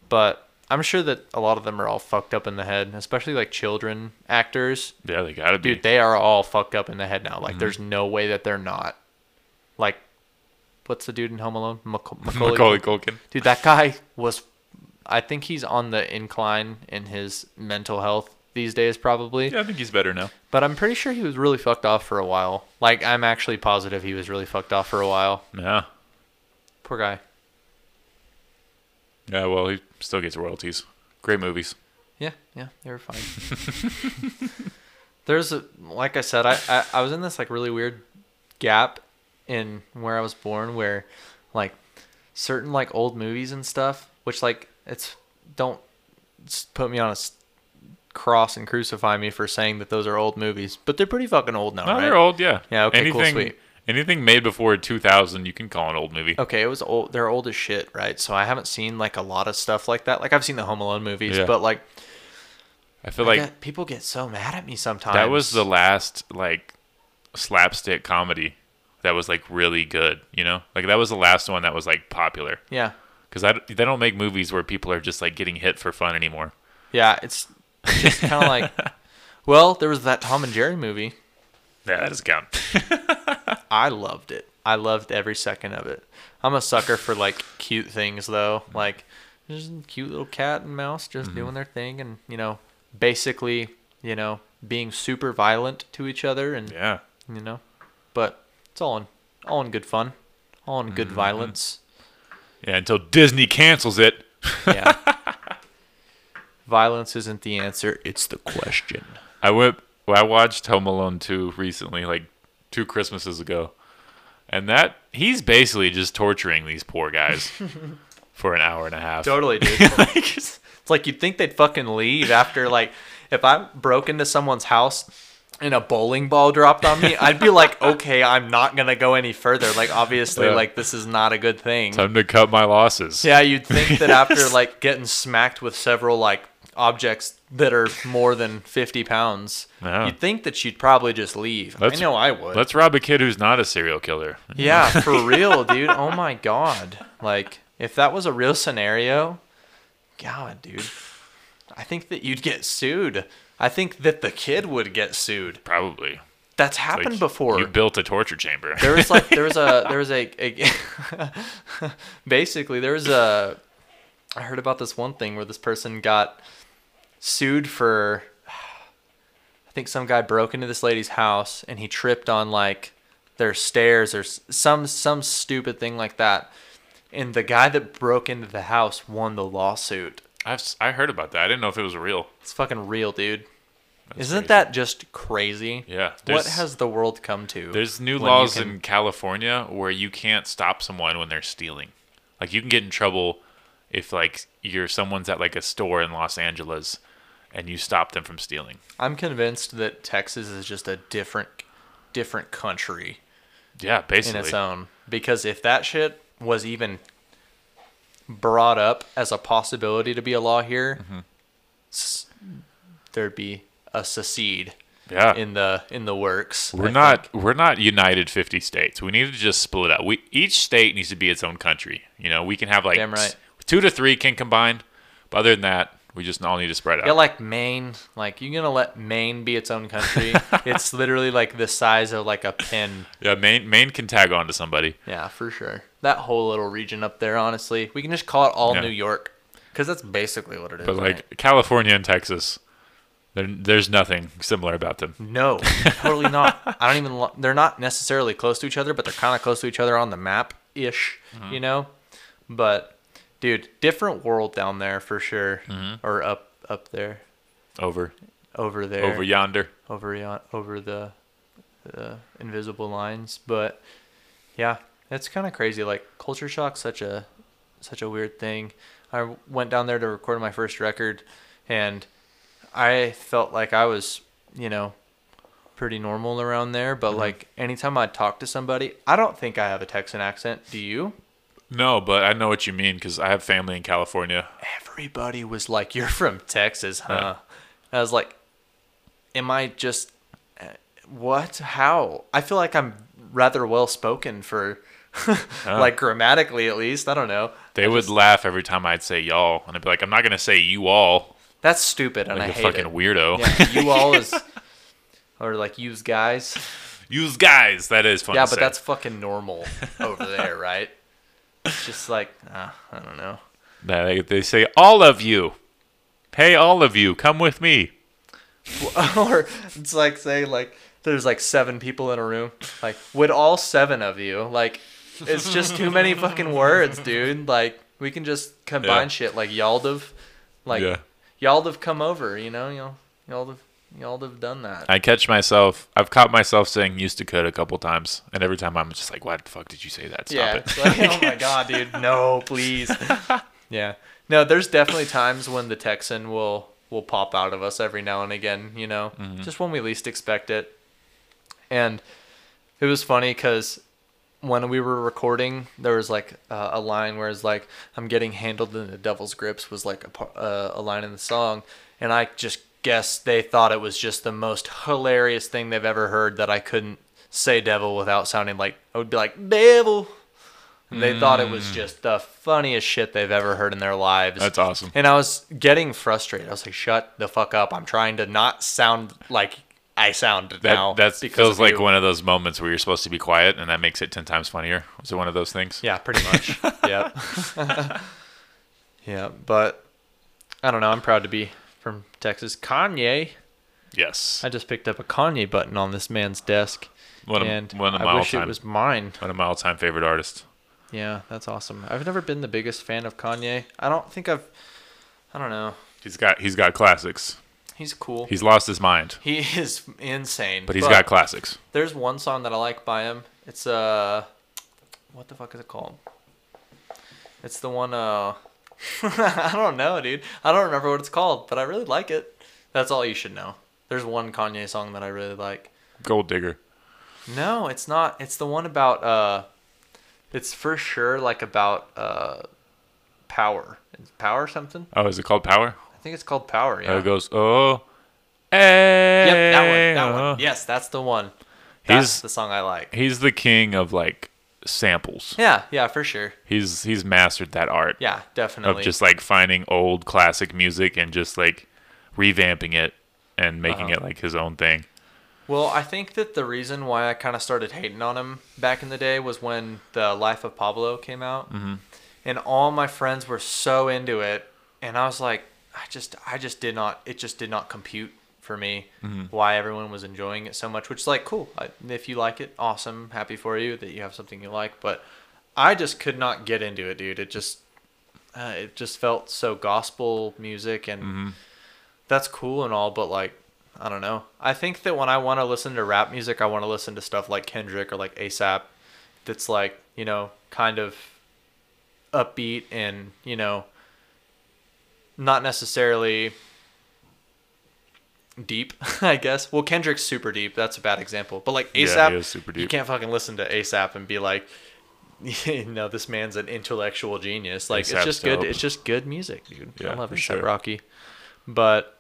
but I'm sure that a lot of them are all fucked up in the head, especially like children actors. yeah, they gotta be. Dude, they are all fucked up in the head now. Like, there's Mm-hmm. no way that they're not. Like, what's the dude in Home Alone? Maca- *laughs* Macaulay. Macaulay Culkin. Dude, that guy was. I think he's on the incline in his mental health these days, probably. Yeah, I think he's better now. But I'm pretty sure he was really fucked off for a while. Like, I'm actually positive he was really fucked off for a while. Yeah. Poor guy. Yeah, well, he still gets royalties. Great movies. Yeah, yeah, they were fine. *laughs* There's a, like I said, I, I I was in this like really weird gap in where I was born, where like certain like old movies and stuff, which like it's don't put me on a cross and crucify me for saying that those are old movies, but they're pretty fucking old now, No, right? they're old, yeah. Yeah, okay, cool, anything, sweet. Anything made before 2000, you can call an old movie. Okay, it was old. They're old as shit, right? So I haven't seen like a lot of stuff like that. Like I've seen the Home Alone movies, Yeah. but like I feel I like get- people get so mad at me sometimes. that was the last like slapstick comedy that was like really good, you know? Like that was the last one that was like popular. yeah. Because they don't make movies where people are just like getting hit for fun anymore. Yeah, it's just kind of like, well, there was that Tom and Jerry movie. Yeah, that doesn't *laughs* count. I loved it. I loved every second of it. I'm a sucker for like cute things though, like just a cute little cat and mouse just Mm-hmm. doing their thing, and you know, basically, you know, being super violent to each other, and yeah. you know, but it's all in all in good fun, all in Mm-hmm. good violence. Yeah, until Disney cancels it. Yeah. *laughs* Violence isn't the answer; it's the question. I went. Well, I watched Home Alone 2 recently, like two Christmases ago, and that he's basically just torturing these poor guys *laughs* for an hour and a half. Totally, dude. *laughs* like it's like you'd think they'd fucking leave after like if I broke into someone's house and a bowling ball dropped on me, I'd be like, *laughs* okay, I'm not gonna go any further. Like obviously, Yeah. like this is not a good thing. Time to cut my losses. Yeah, you'd think that after like getting smacked with several like objects that are more than 50 pounds, Yeah. you'd think that she'd probably just leave. Let's- I know I would. Let's rob a kid who's not a serial killer. Yeah, *laughs* for real, dude. Oh my god. Like, if that was a real scenario, God, dude. I think that you'd get sued. I think that the kid would get sued. Probably. That's Like, happened before. You built a torture chamber. there was like there was a *laughs* there was a, a *laughs* basically there was a I heard about this one thing where this person got sued for I think some guy broke into this lady's house and he tripped on like their stairs or some some stupid thing like that. And the guy that broke into the house won the lawsuit. I've, I heard about that. I didn't know if it was real. It's fucking real, dude. That's Isn't crazy. that just crazy? Yeah. What has the world come to? There's new laws can- in California where you can't stop someone when they're stealing. Like you can get in trouble if like you're someone's at like a store in Los Angeles and you stop them from stealing. I'm convinced that Texas is just a different different country Yeah, basically. in its own. Because if that shit was even brought up as a possibility to be a law here, Mm-hmm. s- there'd be a secede Yeah. in the in the works. We're I not think. we're not united 50 states. We need to just split up. We each state needs to be its own country. You know, we can have like right. 2 to 3 can combine, but other than that, we just all need to spread out. Yeah, like Maine. Like you're gonna let Maine be its own country? *laughs* it's literally like the size of like a pin. yeah, Maine Maine can tag on to somebody. Yeah, for sure. That whole little region up there, honestly, we can just call it all Yeah. New York, because that's basically what it is. But right? like California and Texas, there, there's nothing similar about them. No, totally not. *laughs* I don't even. Lo- they're not necessarily close to each other, but they're kind of close to each other on the map ish. Mm-hmm. You know, but dude, different world down there for sure, Mm-hmm. or up up there, Over over there, over yonder. over yon- over the the invisible lines. But yeah, it's kind of crazy. Like culture shock, such a such a weird thing. I went down there to record my first record, and I felt like I was, you know, pretty normal around there. But like anytime I talk to somebody, I don't think I have a Texan accent. Do you? No, but I know what you mean because I have family in California. Everybody was like, "You're from Texas, huh?" I was like, "Am I just uh, what? How?" I feel like I'm rather well spoken for, *laughs* like grammatically at least. I don't know. They would laugh every time I'd say y'all, and I'd be like, I'm not gonna say you all, That's stupid, and like I a hate fucking it. weirdo. Yeah, you *laughs* all is, or like use guys. Use guys. That is fun. yeah, but say. that's fucking normal over there, *laughs* right? It's just like uh, I don't know. They, they say all of you. Hey, all of you, come with me. *laughs* or it's like saying like there's like seven people in a room. Like would all seven of you like? It's just too many *laughs* fucking words, dude. Like we can just combine Yeah. shit. Like y'all have, like Yeah. y'all have come over. You know, y'all have y'all have done that. I catch myself. I've caught myself saying used to could a couple times, and every time I'm just like, "Why the fuck did you say that? Stop yeah. it." like, oh my *laughs* god, dude. No, please. *laughs* yeah. No, there's definitely times when the Texan will will pop out of us every now and again. You know, Mm-hmm. just when we least expect it. And it was funny because when we were recording, there was like uh, a line where it's like, "I'm getting handled in the devil's grips" was like a uh, a line in the song, and I just guess they thought it was just the most hilarious thing they've ever heard that I couldn't say devil without sounding like I would be like devil. And they thought it was just the funniest shit they've ever heard in their lives. Mm. That's awesome. And I was getting frustrated. I was like, "Shut the fuck up! I'm trying to not sound like I sound That now." that because feels like you." one of those moments where you're supposed to be quiet, and that makes it ten times funnier. Was it one of those things? Yeah, pretty much. *laughs* yeah. *laughs* yeah, but I don't know. I'm proud to be from Texas. Kanye. Yes. I just picked up a Kanye button on this man's desk, One of and one of my I wish it was mine. one of my all time favorite artists. Yeah, that's awesome. I've never been the biggest fan of Kanye. I don't think I've. I don't know. He's got he's got classics. He's cool. He's lost his mind, he *laughs* is insane. but he's got classics. There's one song that I like by him. It's uh, what the fuck is it called? It's the one uh, *laughs* I don't know, dude. I don't remember what it's called, but I really like it. That's all you should know. There's one Kanye song that I really like. Gold digger. No, it's not. It's the one about uh, it's for sure like about uh, power. It's power something. Oh, is it called Power? I think it's called Power. Yeah. Oh, it goes oh. Hey, Yep, that one. That one. Yes, that's the one. That's He's the song I like. he's the king of like samples. Yeah, yeah, for sure. He's he's mastered that art Yeah, definitely. of just like finding old classic music and just like revamping it and making Uh-huh. it like his own thing. Well, I think that the reason why I kind of started hating on him back in the day was when the Life of Pablo came out, mm-hmm. and all my friends were so into it, and I was like, I just, I just did not, it just did not compute for me why everyone was enjoying it so much. Which is like cool, I, if you like it, awesome, happy for you that you have something you like, but I just could not get into it, dude. It just, uh, it just felt so gospel music and that's cool and all, but like, I don't know. I think that when I want to listen to rap music, I want to listen to stuff like Kendrick or like ASAP that's like, you know, kind of upbeat and, you know, not necessarily deep, *laughs* I guess. Well, Kendrick's super deep. That's a bad example. But like ASAP, is super you can't fucking listen to ASAP and be like, *laughs* you know, this man's an intellectual genius. Like it's just good. It's just good music, dude. Yeah, I love ASAP sure. Rocky. But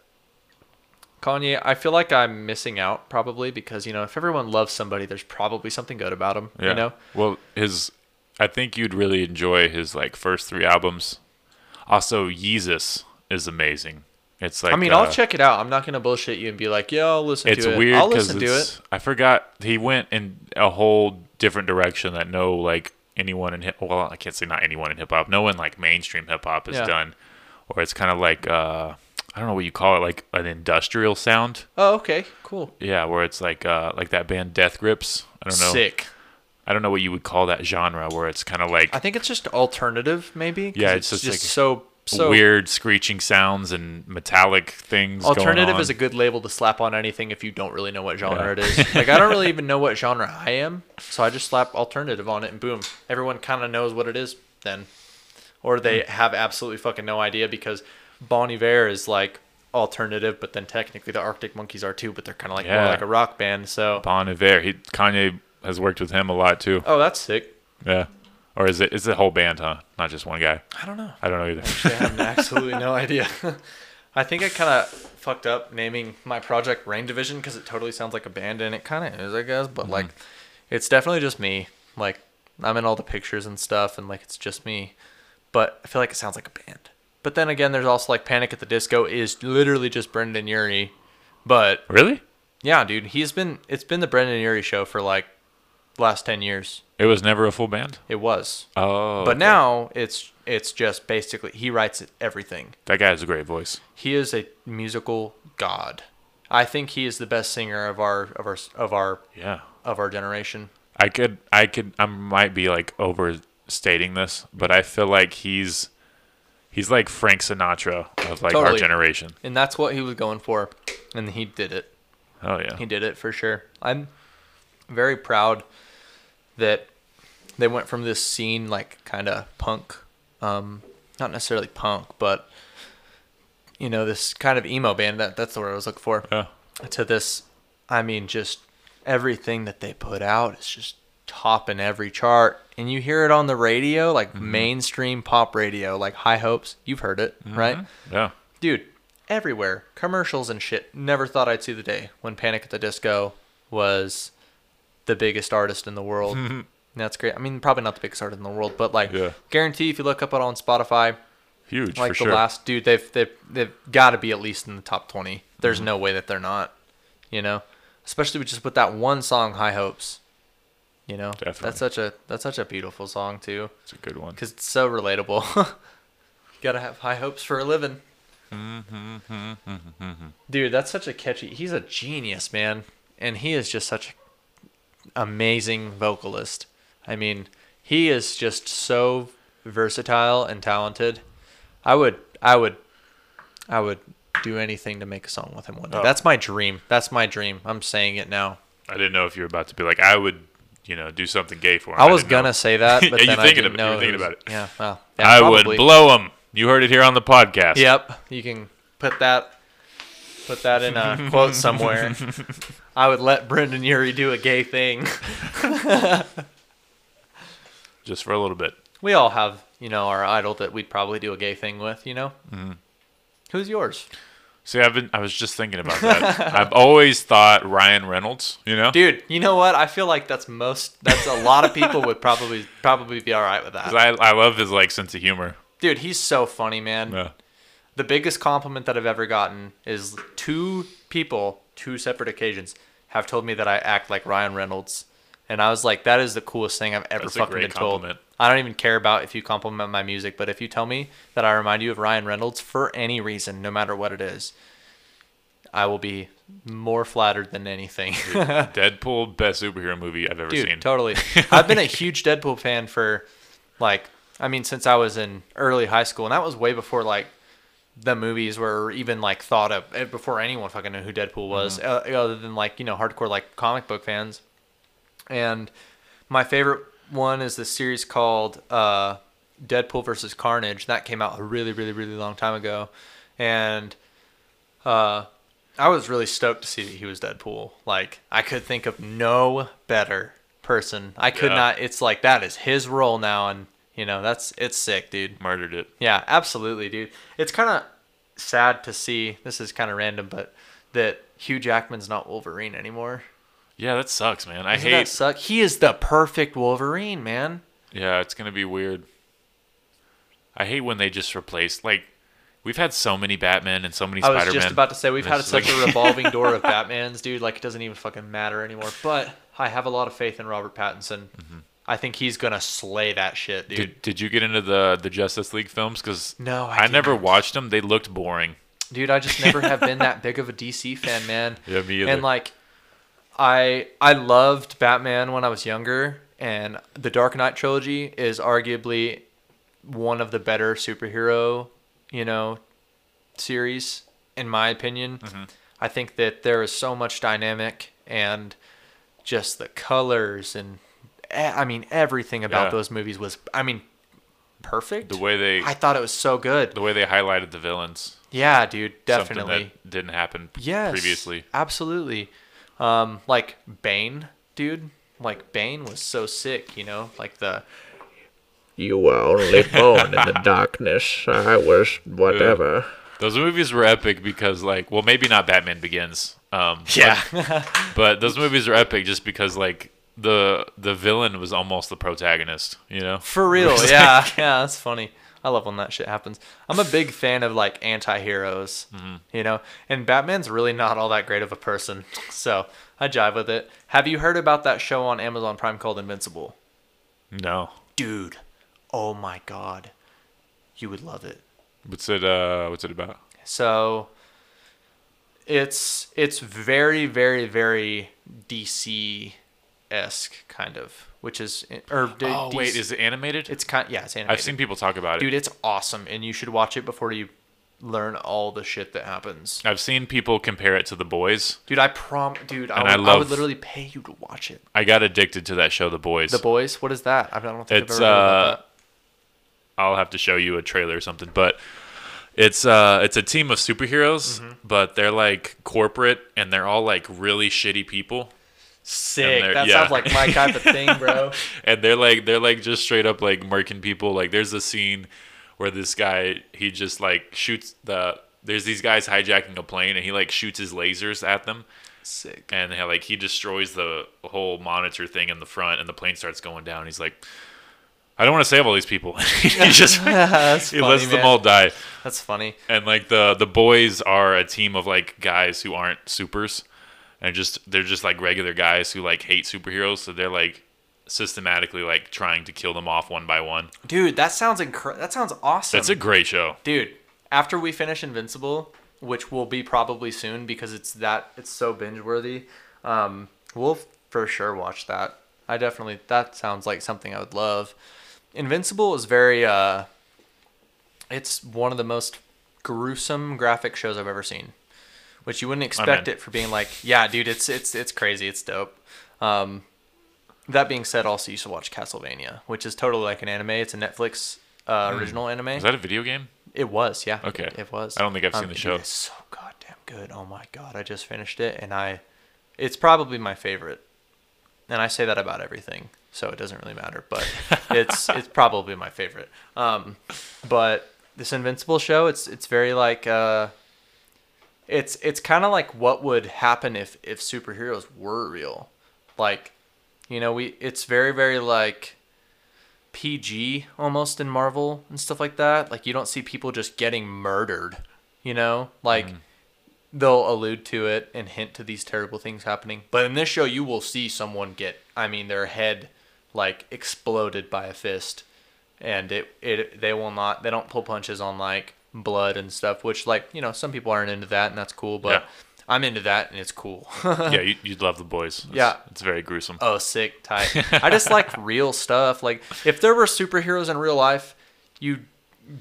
Kanye, I feel like I'm missing out probably because you know if everyone loves somebody, there's probably something good about them. Yeah. You know. Well, his, I think you'd really enjoy his like first three albums. Also, Yeezus is amazing. It's like I mean, uh, I'll check it out. I'm not gonna bullshit you and be like, "Yeah, I'll listen It's to it." weird I'll listen to it. I forgot he went in a whole different direction that no like anyone in hip. Well, I can't say not anyone in hip hop. No one like mainstream hip hop has Yeah. done, or it's kind of like uh, I don't know what you call it, like an industrial sound. Oh, okay, cool. Yeah, where it's like uh, like that band Death Grips. I don't know. Sick. I don't know what you would call that genre, where it's kind of like I think it's just alternative, maybe. Yeah, it's, it's just, just like so so weird screeching sounds and metallic things. going Alternative is a good label to slap on anything if you don't really know what genre Yeah. it is. Like I don't really *laughs* even know what genre I am, so I just slap alternative on it and boom, everyone kind of knows what it is then, or they Hmm. have absolutely fucking no idea because Bon Iver is like alternative, but then technically the Arctic Monkeys are too, but they're kind of like more like a rock band. So Bon Iver. He Kanye has worked with him a lot too. oh, that's sick. Yeah, or is it is a whole band, huh? Not just one guy. I don't know. I don't know either. Actually, I have absolutely no *laughs* idea. *laughs* I think I kind of fucked up naming my project Rain Division because it totally sounds like a band, and it kind of is, I guess. But like, mm-hmm. it's definitely just me. Like, I'm in all the pictures and stuff, and like, it's just me. But I feel like it sounds like a band. But then again, there's also like Panic at the Disco is literally just Brendon Urie. But really? yeah, dude, he's been it's been the Brendon Urie show for like last ten years. It was never a full band. It was. Oh, But okay. now it's it's just basically he writes everything. that guy has a great voice. He is a musical god. I think he is the best singer of our of our of our Yeah, of our generation. I could, I could, I might be like overstating this, but I feel like he's, he's like Frank Sinatra of like our generation. And that's what he was going for. And he did it. Oh yeah, He did it for sure. I'm very proud that they went from this scene like kind of punk um not necessarily punk, but you know, this kind of emo band that that's the word I was looking for. yeah. to this i mean just everything that they put out is just topping every chart and you hear it on the radio like mainstream pop radio like high hopes you've heard it right Yeah. dude everywhere commercials and shit never thought i'd see the day when panic at the disco was the biggest artist in the world *laughs* that's great i mean probably not the biggest artist in the world but like Yeah. guarantee if you look up it on spotify Huge like the sure. last dude they've they've they've got to be at least in the top 20 there's Mm-hmm. no way that they're not you know especially with just with that one song high hopes you know Definitely. that's such a that's such a beautiful song too It's a good one. because it's so relatable *laughs* gotta have high hopes for a living mm-hmm, mm-hmm, mm-hmm, dude that's such a catchy he's a genius man and he is just such an amazing vocalist i mean he is just so versatile and talented i would i would i would do anything to make a song with him one day Oh. that's my dream that's my dream i'm saying it now I didn't know if you were about to be like, I would, you know, do something gay for him. i was didn't gonna say that *laughs* but Yeah, then i thinking didn't know were thinking was- about it. yeah well *laughs* yeah, I probably. would blow him. You heard it here on the podcast. Yep, you can put that put that in a quote somewhere. *laughs* I would let Brendon Urie do a gay thing. *laughs* Just for a little bit. We all have, you know, our idol that we'd probably do a gay thing with, you know? Mm-hmm. Who's yours? See, I've been, I was just thinking about that. *laughs* I've always thought Ryan Reynolds, you know? Dude, you know what? I feel like that's most that's a lot of people would probably probably be all right with that. I, I love his like sense of humor. Dude, he's so funny, man. Yeah. The biggest compliment that I've ever gotten is two people, two separate occasions, have told me that I act like Ryan Reynolds. And I was like, that is the coolest thing I've ever That's fucking been told. I don't even care about if you compliment my music, but if you tell me that I remind you of Ryan Reynolds for any reason, no matter what it is, I will be more flattered than anything. *laughs* Deadpool, best superhero movie I've ever Dude, seen. totally. *laughs* I've been a huge Deadpool fan for like I mean since I was in early high school and that was way before like the movies were even like thought of eh, before anyone fucking knew who Deadpool was Mm-hmm. uh, other than like, you know, hardcore like comic book fans. And my favorite one is the series called uh Deadpool versus Carnage. That came out a really really really long time ago. And uh I was really stoked to see that he was Deadpool. Like I could think of no better person. I could Yeah. not. It's like that is his role now, and you know that's it's sick, dude. Murdered it. Yeah, absolutely, dude. It's kind of sad to see. This is kind of random, but that Hugh Jackman's not Wolverine anymore. Yeah, that sucks, man. I Doesn't that hate. suck? He is the perfect Wolverine, man. Yeah, it's gonna be weird. I hate when they just replace like we've had so many Batman and so many I was just about to say we've had such like- a *laughs* revolving door of Batmans, dude. Like it doesn't even fucking matter anymore. But I have a lot of faith in Robert Pattinson. Mm-hmm. I think he's gonna slay that shit, dude. Did, did you get into the the Justice League films? Because No, I I, never watched them. They looked boring. Dude, I just never have been that *laughs* big of a DC fan, man. *laughs* Yeah, me either. And like, I I loved Batman when I was younger, and the Dark Knight trilogy is arguably one of the better superhero, you know, series in my opinion. Mm-hmm. I think that there is so much dynamic and just the colors and I mean everything about Yeah. those movies was I mean perfect. The way they I thought it was so good. the way they highlighted the villains. Yeah, dude, something definitely. that didn't happen Yes. previously. Absolutely. Um, like Bane, dude. Like Bane was so sick, you know, like the You were only *laughs* born in the darkness. I was whatever. Those movies were epic because like well maybe not Batman Begins. Um, *laughs* yeah, but those movies are epic just because like the the villain was almost the protagonist. You know. for real. *laughs* Yeah, yeah, that's funny. I love when that shit happens. I'm a big fan of like anti-heroes, you know, and Batman's really not all that great of a person, *laughs* so I jive with it. Have you heard about that show on Amazon Prime called Invincible? No. Dude, oh my god, you would love it. What's it? Uh, what's it about? So it's it's very very very DC esque kind of, which is or d- Oh wait, is it animated? it's kind yeah it's animated. I've seen people talk about it. dude, it's awesome, and you should watch it before you learn all the shit that happens. I've seen people compare it to The Boys. Dude, I prom, dude, I And I I, would literally pay you to watch it. I got addicted to that show, The Boys. The Boys, what is that? I don't think It's, I've ever heard uh, about that. I'll have to show you a trailer or something, but it's uh it's a team of superheroes, Mm-hmm. but they're like corporate and they're all like really shitty people. Sick. That yeah. sounds like my type of thing, bro. *laughs* and they're like they're like just straight up like murking people. Like there's a scene where this guy he just like shoots the there's these guys hijacking a plane and he like shoots his lasers at them Sick. and like he destroys the whole monitor thing in the front and the plane starts going down. He's like I don't want to save all these people. *laughs* he just *laughs* he funny, lets them all die. That's funny. And like the the boys are a team of like guys who aren't supers, and just they're just like regular guys who like hate superheroes. So they're like systematically like trying to kill them off one by one. Dude, that sounds incre- That sounds awesome. That's a great show. dude. After we finish Invincible, which will be probably soon because it's that it's so binge worthy, um, we'll for sure watch that. I definitely that sounds like something I would love. Invincible is very uh, it's one of the most gruesome graphic shows I've ever seen, which you wouldn't expect it for being like, yeah, dude, it's it's it's crazy, it's dope. Um, that being said, also you should watch Castlevania, which is totally like an anime. It's a Netflix uh, original anime. Is that a video game? It was, yeah. Okay. It, it was. I don't think I've seen the show. It's so goddamn good. Oh my god, I just finished it and I it's probably my favorite. And I say that about everything, so it doesn't really matter, but *laughs* it's it's probably my favorite. Um but this Invincible show, it's it's very like uh it's it's kind of like what would happen if if superheroes were real. Like, you know, we it's very very like PG almost in Marvel and stuff like that. Like you don't see people just getting murdered, you know? Like mm-hmm. they'll allude to it and hint to these terrible things happening. But in this show you will see someone get I mean their head like exploded by a fist and it it they will not they don't pull punches on like blood and stuff, which like, you know, some people aren't into that and that's cool, but Yeah. I'm into that and it's cool. *laughs* yeah, you, *laughs* you'd love the boys. It's, Yeah. it's very gruesome. Oh, sick, tight. *laughs* I just like real stuff. Like if there were superheroes in real life, you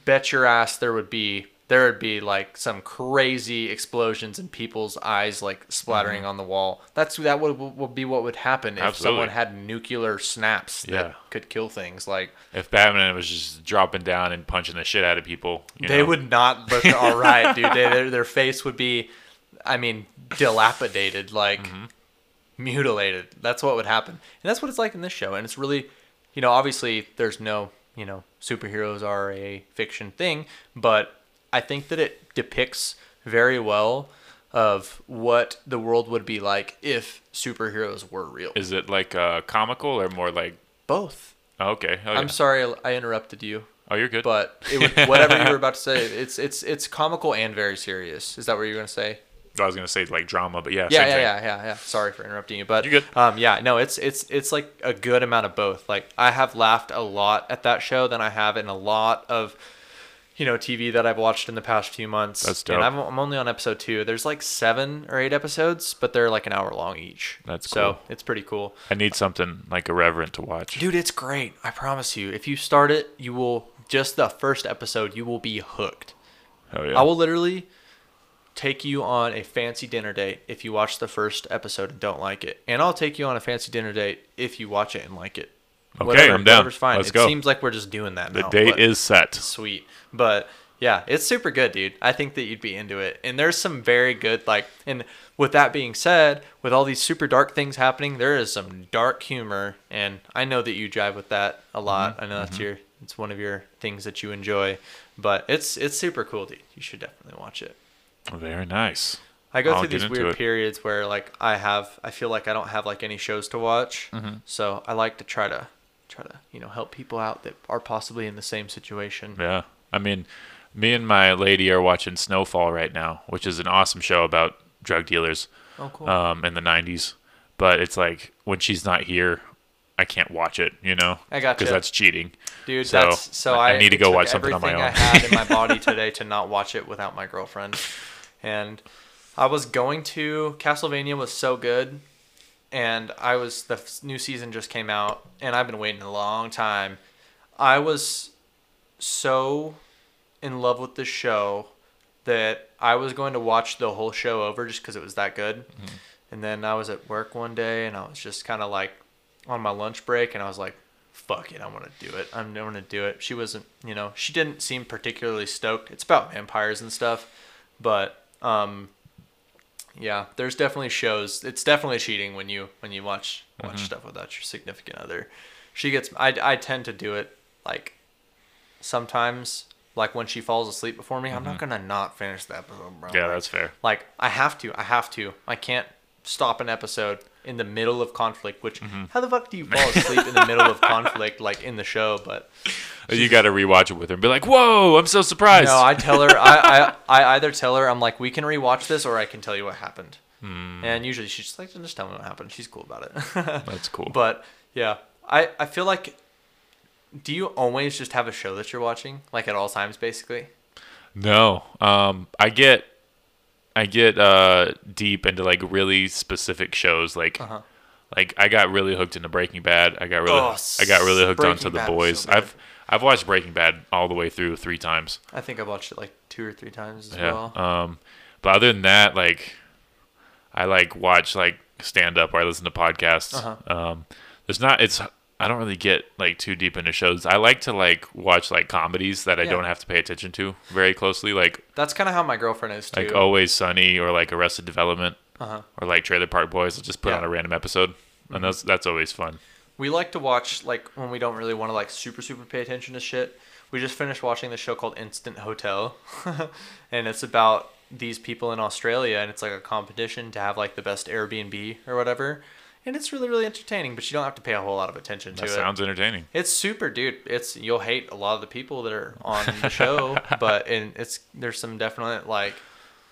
bet your ass there would be there would be like some crazy explosions and people's eyes like splattering mm-hmm. on the wall. That's that would, would be what would happen if Absolutely. someone had nuclear snaps that Yeah. could kill things. Like If Batman was just dropping down and punching the shit out of people, you they know? would not look *laughs* all right, dude. They, their their face would be, I mean, dilapidated, like mm-hmm. mutilated. That's what would happen, and that's what it's like in this show. And it's really, you know, obviously there's no, you know, superheroes are a fiction thing, but I think that it depicts very well of what the world would be like if superheroes were real. Is it like uh, comical or more like? Both. Oh, okay. Oh, I'm sorry I interrupted you, oh, you're good. but *laughs* whatever you were about to say, it's it's it's comical and very serious. Is that what you were gonna say? I was gonna say like drama, but yeah. Yeah, same yeah, thing. yeah, yeah, yeah. Sorry for interrupting you, but You're good. Um, yeah, no, it's it's it's like a good amount of both. Like I have laughed a lot at that show than I have in a lot of, you know, TV that I've watched in the past few months. That's And. I'm, I'm only on episode two. There's like seven or eight episodes, but they're like an hour long each. That's so cool. it's pretty cool. I need something like irreverent to watch. Dude, it's great. I promise you. If you start it, you will just the first episode, you will be hooked. Oh yeah. I will literally take you on a fancy dinner date if you watch the first episode and don't like it, and I'll take you on a fancy dinner date if you watch it and like it. Okay, I'm down. Whatever's fine. Let's it go. seems like we're just doing that now. the now. date is set. sweet, but yeah, it's super good, dude. I think that you'd be into it, and there's some very good like. And with that being said, with all these super dark things happening, there is some dark humor, and I know that you drive with that a lot. Mm-hmm. I know that's your it's one of your things that you enjoy, but it's it's super cool, dude. You should definitely watch it. Very nice. I go I'll through these weird periods where like I have I feel like I don't have like any shows to watch. Mm-hmm. So I like to try to try to, you know, help people out that are possibly in the same situation. Yeah. I mean, me and my lady are watching Snowfall right now, which is an awesome show about drug dealers Oh cool. um, in the 90s. But it's like when she's not here, I can't watch it, you know? I gotcha. Because that's cheating. Dude, so that's so I- I, need to go watch something on my everything own. I had in my *laughs* body today to not watch it without my girlfriend. And I was going to Castlevania was so good and I was the new season just came out and I've been waiting a long time. I was so in love with the show that I was going to watch the whole show over just because it was that good. And then I was at work one day and I was just kind of like on my lunch break and I was like, fuck it, I'm going to do it. I'm going to do it. She wasn't, you know, she didn't seem particularly stoked. It's about vampires and stuff. But, um, yeah, there's definitely shows. It's definitely cheating when you when you watch watch mm-hmm. stuff without your significant other. She gets. I I tend to do it like sometimes like when she falls asleep before me. I'm not mm-hmm. gonna not finish the episode, bro. Yeah, that's fair. like I have to. I have to. I can't stop an episode in the middle of conflict. Which Mm-hmm. how the fuck do you fall asleep in the middle of conflict like in the show? But You got to rewatch it with her and be like, whoa, I'm so surprised. no, I tell her. I, I *laughs* I either tell her I'm like we can rewatch this or I can tell you what happened. Hmm. And usually she's just like just tell me what happened. She's cool about it. *laughs* That's cool. But yeah, I I feel like. Do you always just have a show that you're watching, like at all times, basically? No, um, I get, I get uh deep into like really specific shows. Like, Uh-huh. like I got really hooked into Breaking Bad. I got really, Oh, I got really hooked Breaking onto The Bad was Boys. so. I've, I've watched Breaking Bad all the way through three times. I think I've watched it like two or three times as Yeah. well. Um, but other than that, like, I like watch like stand up or I listen to podcasts. Uh-huh. Um, there's not. It's. I don't really get like too deep into shows. I like to like watch like comedies that I Yeah. don't have to pay attention to very closely, like That's kind of how my girlfriend is too. like Always Sunny or like Arrested Development Uh-huh. or like Trailer Park Boys. I'll just put Yeah. on a random episode, and that's that's always fun. We like to watch like when we don't really want to like super super pay attention to shit. We just finished watching this show called Instant Hotel, *laughs* and it's about these people in Australia, and it's like a competition to have like the best Airbnb or whatever. And it's really really entertaining, but you don't have to pay a whole lot of attention to it. That it. sounds entertaining. It's super, dude. It's you'll hate a lot of the people that are on the *laughs* show, but and it's there's some definite like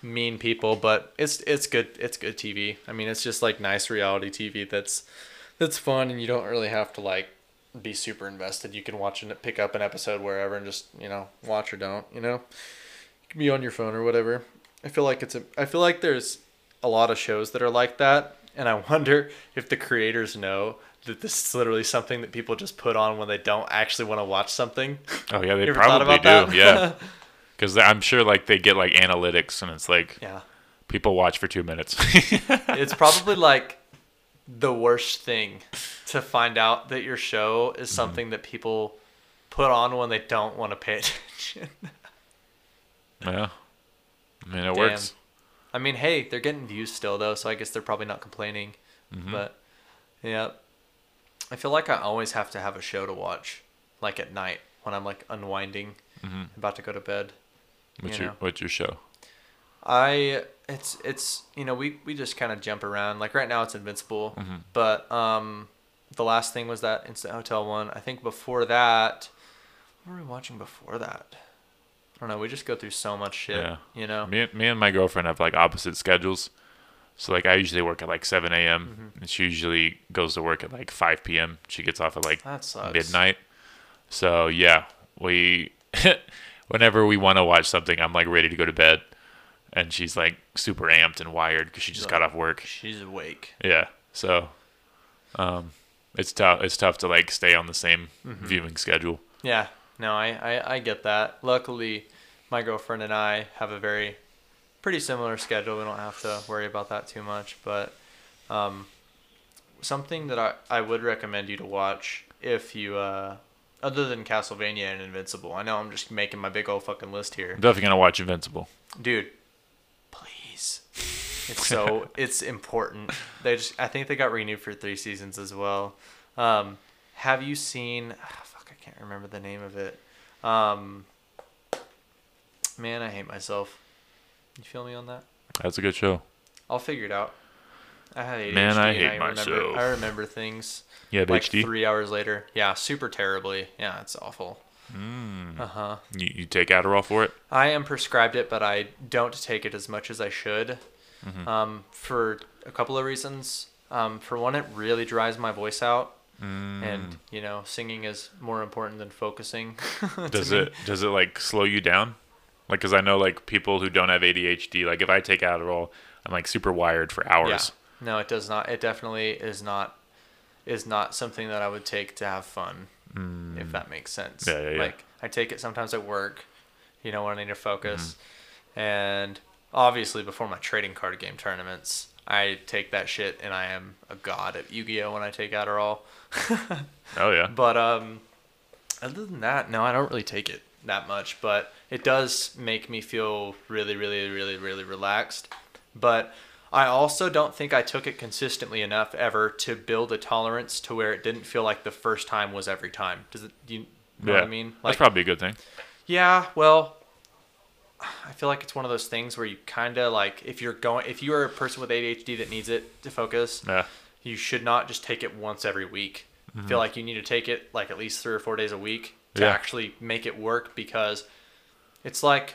mean people, but it's it's good. It's good TV. I mean, it's just like nice reality TV that's that's fun, and you don't really have to like be super invested. You can watch and pick up an episode wherever and just you know watch or don't. You know, you can be on your phone or whatever. I feel like it's a. I feel like there's a lot of shows that are like that, and I wonder if the creators know that this is literally something that people just put on when they don't actually want to watch something. Oh yeah, they You ever thought probably do. that? Yeah, *laughs* because I'm sure like they get like analytics, and it's like Yeah. people watch for two minutes. *laughs* It's probably *laughs* like the worst thing to find out that your show is Mm-hmm. something that people put on when they don't want to pay attention. yeah, I mean it Damn. works. I mean, hey, they're getting views still though, so I guess they're probably not complaining. Mm-hmm. But yeah, I feel like I always have to have a show to watch, like at night when I'm like unwinding, about to go to bed. What's you your know. What's your show? I it's it's you know we we just kind of jump around. Like right now it's Invincible, but um, the last thing was that Instant Hotel one. I think before that, what were we watching before that? I don't know. We just go through so much shit. Yeah. You know. Me, me and my girlfriend have like opposite schedules. So like I usually work at like 7 a.m. Mm-hmm. and she usually goes to work at like 5 p.m. She gets off at like midnight. So yeah, we *laughs* whenever we want to watch something, I'm like ready to go to bed, and she's like super amped and wired because she just got off work. She's awake. Yeah, so um, it's tough. It's tough to like stay on the same Mm-hmm. viewing schedule. Yeah, no, I, I, I get that. Luckily, my girlfriend and I have a very pretty similar schedule. We don't have to worry about that too much. But um, something that I, I would recommend you to watch if you, uh, other than Castlevania and Invincible, I know I'm just making my big old fucking list here. I'm definitely gonna watch Invincible. Dude, please. It's so *laughs* it's important. They just I think they got renewed for three seasons as well. Um, have you seen? ah, fuck, I can't remember the name of it. Um, man, I hate myself. You feel me on that? That's a good show. I'll figure it out. I had ADHD Man, I hate remember, myself. I remember things Yeah, like HD. three hours later. Yeah, super terribly. Yeah, it's awful. Mm. Uh huh. You, you take Adderall for it? I am prescribed it, but I don't take it as much as I should. Mm-hmm. Um, for a couple of reasons. Um, for one, it really dries my voice out, Mm. and you know, singing is more important than focusing. *laughs* Does me. it does it like slow you down? Like, cause I know like people who don't have ADHD. Like, if I take Adderall, I'm like super wired for hours. Yeah. No, it does not. It definitely is not. Is not something that I would take to have fun, if that makes sense. Mm. Yeah, yeah, yeah. Like I take it sometimes at work, you know, when I need to focus, Mm-hmm. and obviously before my trading card game tournaments, I take that shit, and I am a god at Yu-Gi-Oh when I take Adderall. *laughs* Oh yeah. But um, other than that, no, I don't really take it that much. But it does make me feel really, really, really, really relaxed. But I also don't think I took it consistently enough ever to build a tolerance to where it didn't feel like the first time was every time. Does it? Do you know yeah. what I mean? That's probably a good thing. Yeah, well, I feel like it's one of those things where you kind of like if you're going if you are a person with ADHD that needs it to focus, Yeah. you should not just take it once every week. I feel mm-hmm. like you need to take it like at least three or four days a week to Yeah. actually make it work because it's like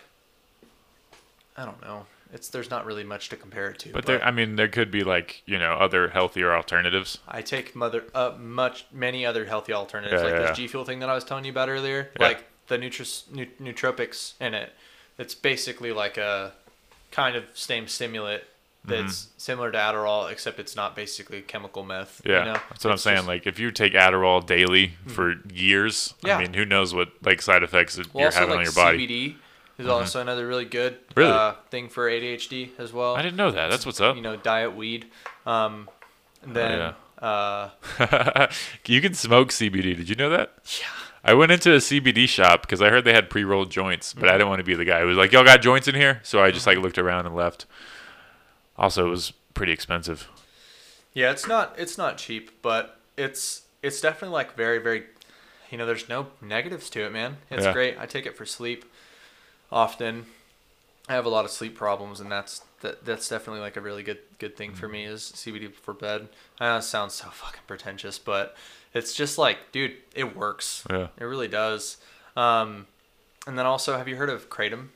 I don't know. It's there's not really much to compare it to. But there, I mean, there could be like you know other healthier alternatives. I take mother uh, much many other healthy alternatives Yeah, like yeah, this G Fuel thing that I was telling you about earlier, Yeah. like the Nutris, nu- nootropics in it. It's basically like a kind of same stimulant that's similar to Adderall, except it's not basically chemical meth. Mm-hmm. Yeah, you know? that's what I'm saying. just- like if you take Adderall daily for years, Yeah. I mean, who knows what like side effects well, you're having like on your body? Mm-hmm. CBD is also another really good Really? uh, thing for ADHD as well. I didn't know that. That's what's up. You know, diet weed. Um, and then uh, *laughs* you can smoke CBD. Did you know that? Yeah. I went into a CBD shop because I heard they had pre-rolled joints, but I Mm-hmm. didn't want to be the guy who was like, "Y'all got joints in here?" So I just like looked around and left. Also, it was pretty expensive. Yeah, it's not it's not cheap, but it's it's definitely like very very you know, there's no negatives to it, man. It's Yeah. great. I take it for sleep often. I have a lot of sleep problems and that's that, that's definitely like a really good good thing for me is CBD before bed. I know it sounds so fucking pretentious, but it's just like, dude, it works. Yeah. It really does. Um and then also, have you heard of Kratom?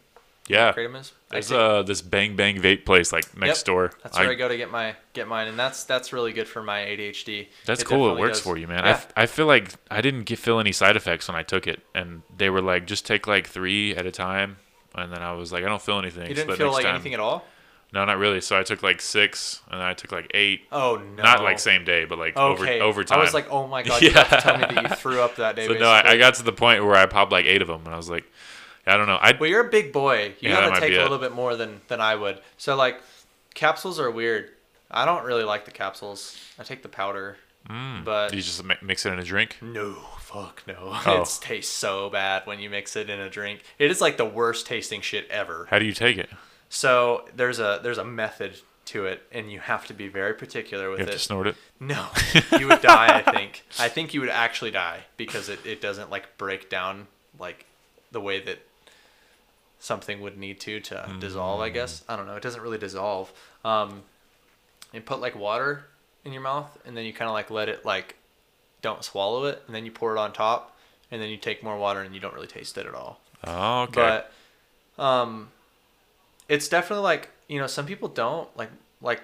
Yeah. Kratom is? There's uh this bang bang vape place like next Yep. door. That's where I, go to get my get mine, and that's that's really good for my ADHD. That's It cool. It works does. for you, man. I, Yeah. f- I feel like I didn't get, feel any side effects when I took it, and they were like, just take like three at a time. And then I was like, I don't feel anything. you didn't feel like time- anything at all. No, not really. So I took like six, and then I took like eight. Oh no! Not like same day, but like Okay. over over time. I was like, oh my *laughs* god! You have to tell me Yeah. that you threw up that day. so no, I, I got to the point where I popped like eight of them, and I was like, I don't know. I Well, you're a big boy. You Yeah, that gotta take a it. little bit more than than I would. So like, capsules are weird. I don't really like the capsules. I take the powder, mm. but you just mix it in a drink. no, fuck no. *laughs* Oh. It tastes so bad when you mix it in a drink. It is like the worst tasting shit ever. How do you take it? So there's a there's a method to it, and you have to be very particular with You have it. to snort it. No, *laughs* you would die. I think. I think you would actually die because it, it doesn't like break down like the way that something would need to to dissolve. I guess I don't know. It doesn't really dissolve. Um, you put like water in your mouth, and then you kind of like let it like don't swallow it, and then you pour it on top, and then you take more water, and you don't really taste it at all. Oh, okay. But um, it's definitely like you know some people don't like like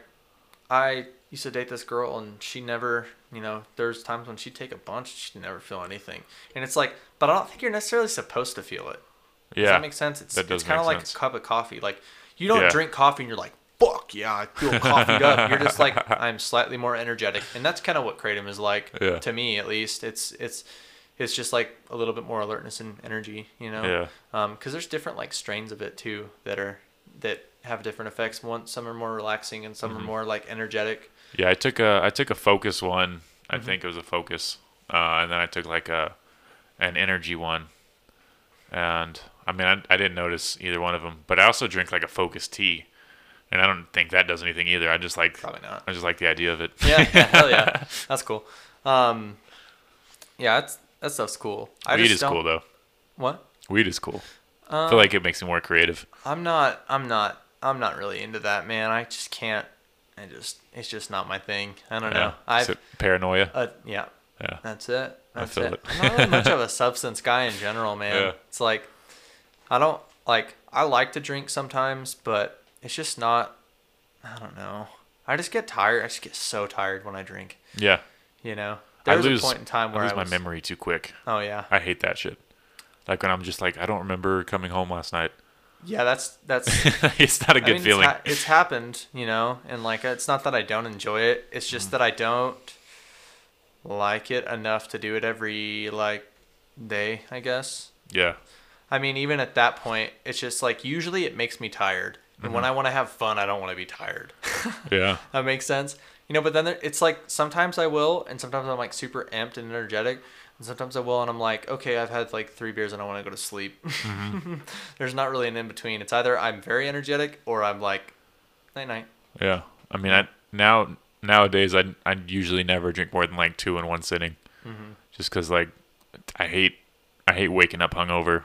I used to date this girl and she never you know there's times when she'd take a bunch she'd never feel anything and it's like but I don't think you're necessarily supposed to feel it. Does yeah. that make sense? It's it's kind of like sense. a cup of coffee. Like you don't Yeah. drink coffee and you're like fuck yeah I feel *laughs* coffeeed up. You're just like I'm slightly more energetic and that's kind of what kratom is like Yeah. to me at least. It's it's it's just like a little bit more alertness and energy, you know Yeah. um because there's different like strains of it too that are that have different effects one some are more relaxing and some are more like energetic Yeah, I took a I took a focus one. Mm-hmm. I think it was a focus, uh, and then I took like a an energy one. And I mean, I, I didn't notice either one of them, but I also drink like a focus tea, and I don't think that does anything either. I just like Probably not. I just like the idea of it. yeah, yeah hell yeah *laughs* that's cool um yeah that's that stuff's cool i Weed is don't cool though. what Weed is cool. I Um, feel like it makes me more creative. i'm not i'm not i'm not really into that man i just can't i just it's just not my thing i don't know i've Is it paranoia. uh, yeah Yeah. That's it. I That's feel it. it. I'm not really much of a *laughs* substance guy in general, man. Yeah. It's like I don't like I like to drink sometimes, but it's just not I don't know. I just get tired. I just get so tired when I drink, Yeah. you know. I was lose a point in time where I I, lose was, my memory too quick. Oh yeah. I hate that shit. Like when I'm just like I don't remember coming home last night. Yeah, that's that's *laughs* it's not a good mean, feeling. It's, ha- it's happened, you know, and like it's not that I don't enjoy it. It's Mm. just that I don't like it enough to do it every like day, I guess. yeah. I mean, even at that point, it's just like usually it makes me tired. And when I want to have fun, I don't want to be tired. *laughs* Yeah. that makes sense. You know, but then there, it's like sometimes I will, and sometimes I'm like super amped and energetic. And sometimes I will, and I'm like, okay, I've had like three beers and I want to go to sleep. *laughs* There's not really an in between. It's either I'm very energetic or I'm like, night night. Yeah. I mean, I now nowadays I I usually never drink more than like two in one sitting, Mm-hmm. just because like I hate I hate waking up hungover.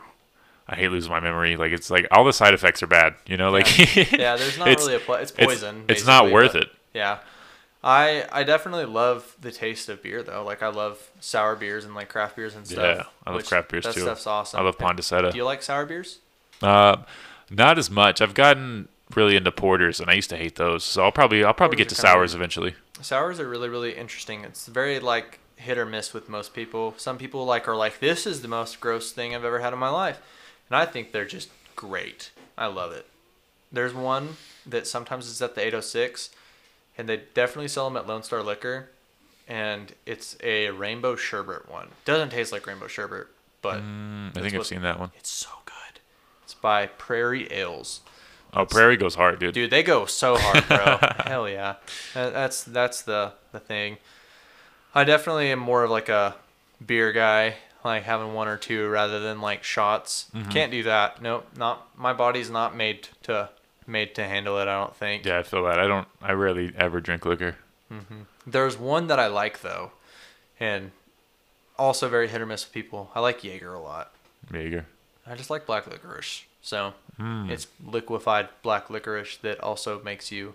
I hate losing my memory. Like it's like all the side effects are bad. You know, like Yeah, *laughs* there's not it's- really a pl- it's it's- poison. It's, not worth it. Yeah. I I definitely love the taste of beer though. Like I love sour beers and like craft beers and stuff. Yeah, I love craft beers that too. That stuff's awesome. I love Pondicetta. Do you like sour beers? Uh, not as much. I've gotten really into porters, and I used to hate those. So I'll probably I'll probably get to Porters are kinda sours eventually. Sours are really really interesting. It's very like hit or miss with most people. Some people like are like this is the most gross thing I've ever had in my life, and I think they're just great. I love it. There's one that sometimes is at the 806, and they definitely sell them at Lone Star Liquor, and it's a rainbow sherbet one. Doesn't taste like rainbow sherbet, but Mm, I think I've what- seen that one. it's so good. It's by Prairie Ales. Oh, Prairie goes hard, dude. Dude, they go so hard, bro. *laughs* Hell yeah. That's that's the the thing. I definitely am more of like a beer guy, like having one or two rather than like shots. Mm-hmm. Can't do that. Nope, not my body's not made to made to handle it. I don't think. Yeah, I feel that. I don't. I rarely ever drink liquor. There's one that I like though, and also very hit or miss with people. I like Jaeger a lot. Jaeger. I just like black licorice. So Mm. it's liquefied black licorice that also makes you,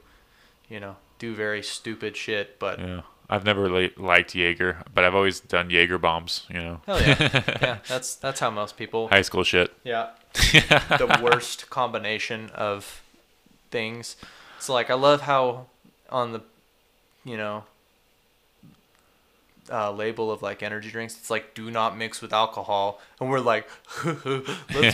you know, do very stupid shit. But Yeah. I've never really liked Jaeger, but I've always done Jaeger bombs. You know, hell yeah, *laughs* yeah, that's that's how most people. high school shit. Yeah, *laughs* the worst combination of things. So like, I love how on the, you know, uh, label of like energy drinks, it's like do not mix with alcohol, and we're like, *laughs* let's mix this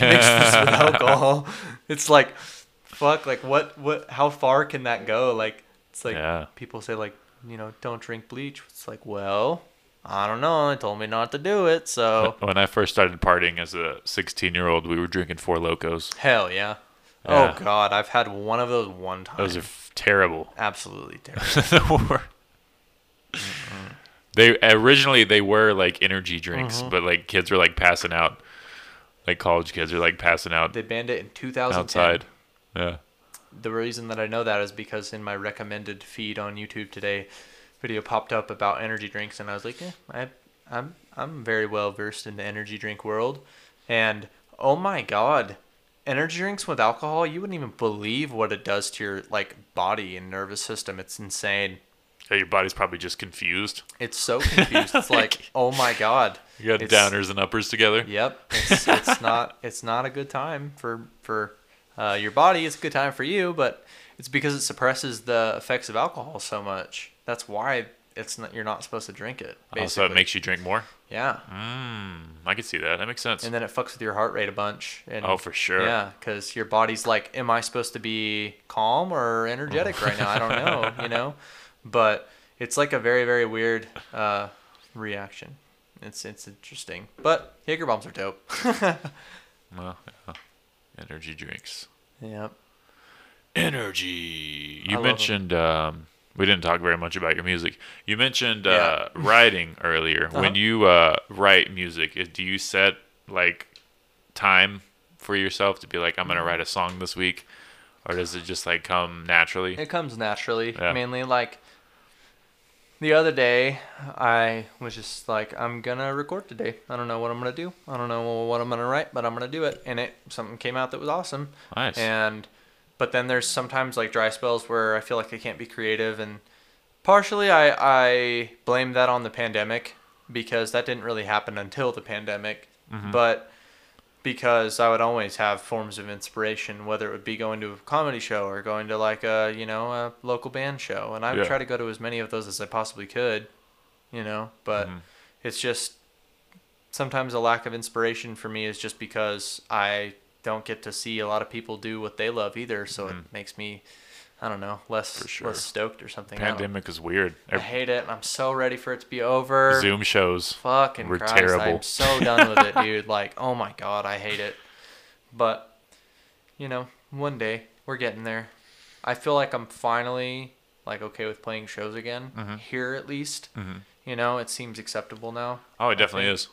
with alcohol. It's like, fuck, like what what how far can that go? Like it's like Yeah. people say like you know don't drink bleach. It's like well. I don't know. They told me not to do it, so *laughs* When I first started partying as a 16 year old, we were drinking Four Locos. hell yeah. Yeah. Oh god, I've had one of those one time. Those are f- terrible. absolutely *laughs* terrible. they originally they were like energy drinks, Mm-hmm. but like kids were like passing out. Like college kids are like passing out they banned it in 2010. outside. Yeah. The reason that I know that is because in my recommended feed on YouTube today, video popped up about energy drinks, and I was like, eh, I, I'm I'm very well versed in the energy drink world, and oh my god, energy drinks with alcohol, you wouldn't even believe what it does to your like body and nervous system. It's insane. Yeah, your body's probably just confused. It's so confused. It's *laughs* like, oh my god. You got It's- downers and uppers together. Yep. It's, it's not it's not a good time for for uh, your body. It's a good time for you, but it's because it suppresses the effects of alcohol so much. That's why it's not, you're not supposed to drink it. Oh, so it makes you drink more. yeah. Mm, I can see that. That makes sense. And then it fucks with your heart rate a bunch. And Oh, for sure. Yeah, because your body's like, am I supposed to be calm or energetic right now? I don't know, *laughs* you know. But it's like a very very weird uh, reaction. It's it's interesting. But Jaeger bombs are dope. *laughs* Well, yeah. Energy drinks. yep. Energy. You mentioned um, we didn't talk very much about your music. You mentioned Yeah. uh, *laughs* writing earlier. When Uh-huh. you uh, write music, do you set like time for yourself to be like, I'm gonna Mm-hmm. write a song this week, or does it just like come naturally? It comes naturally. Yeah. Mainly like the other day, I was just like, I'm gonna record today. I don't know what I'm gonna do. I don't know what I'm gonna write, but I'm gonna do it. And it something came out that was awesome. Nice. And but then there's sometimes like dry spells where I feel like I can't be creative, and partially I I blame that on the pandemic because that didn't really happen until the pandemic, Mm-hmm. but because I would always have forms of inspiration, whether it would be going to a comedy show or going to like a you know a local band show, and I would Yeah. try to go to as many of those as I possibly could, you know. But Mhm. it's just sometimes a lack of inspiration for me is just because I don't get to see a lot of people do what they love either, so it makes me I don't know less Mm-hmm. For sure. less stoked or something. Pandemic is weird. I hate it. I'm so ready for it to be over. Zoom shows. Fucking were Christ, terrible. I'm so done with it, *laughs* dude. Like, oh my god, I hate it. But, you know, one day we're getting there. I feel like I'm finally like okay with playing shows again Mm-hmm. here at least. Mhm. You know, it seems acceptable now. Oh, it definitely is.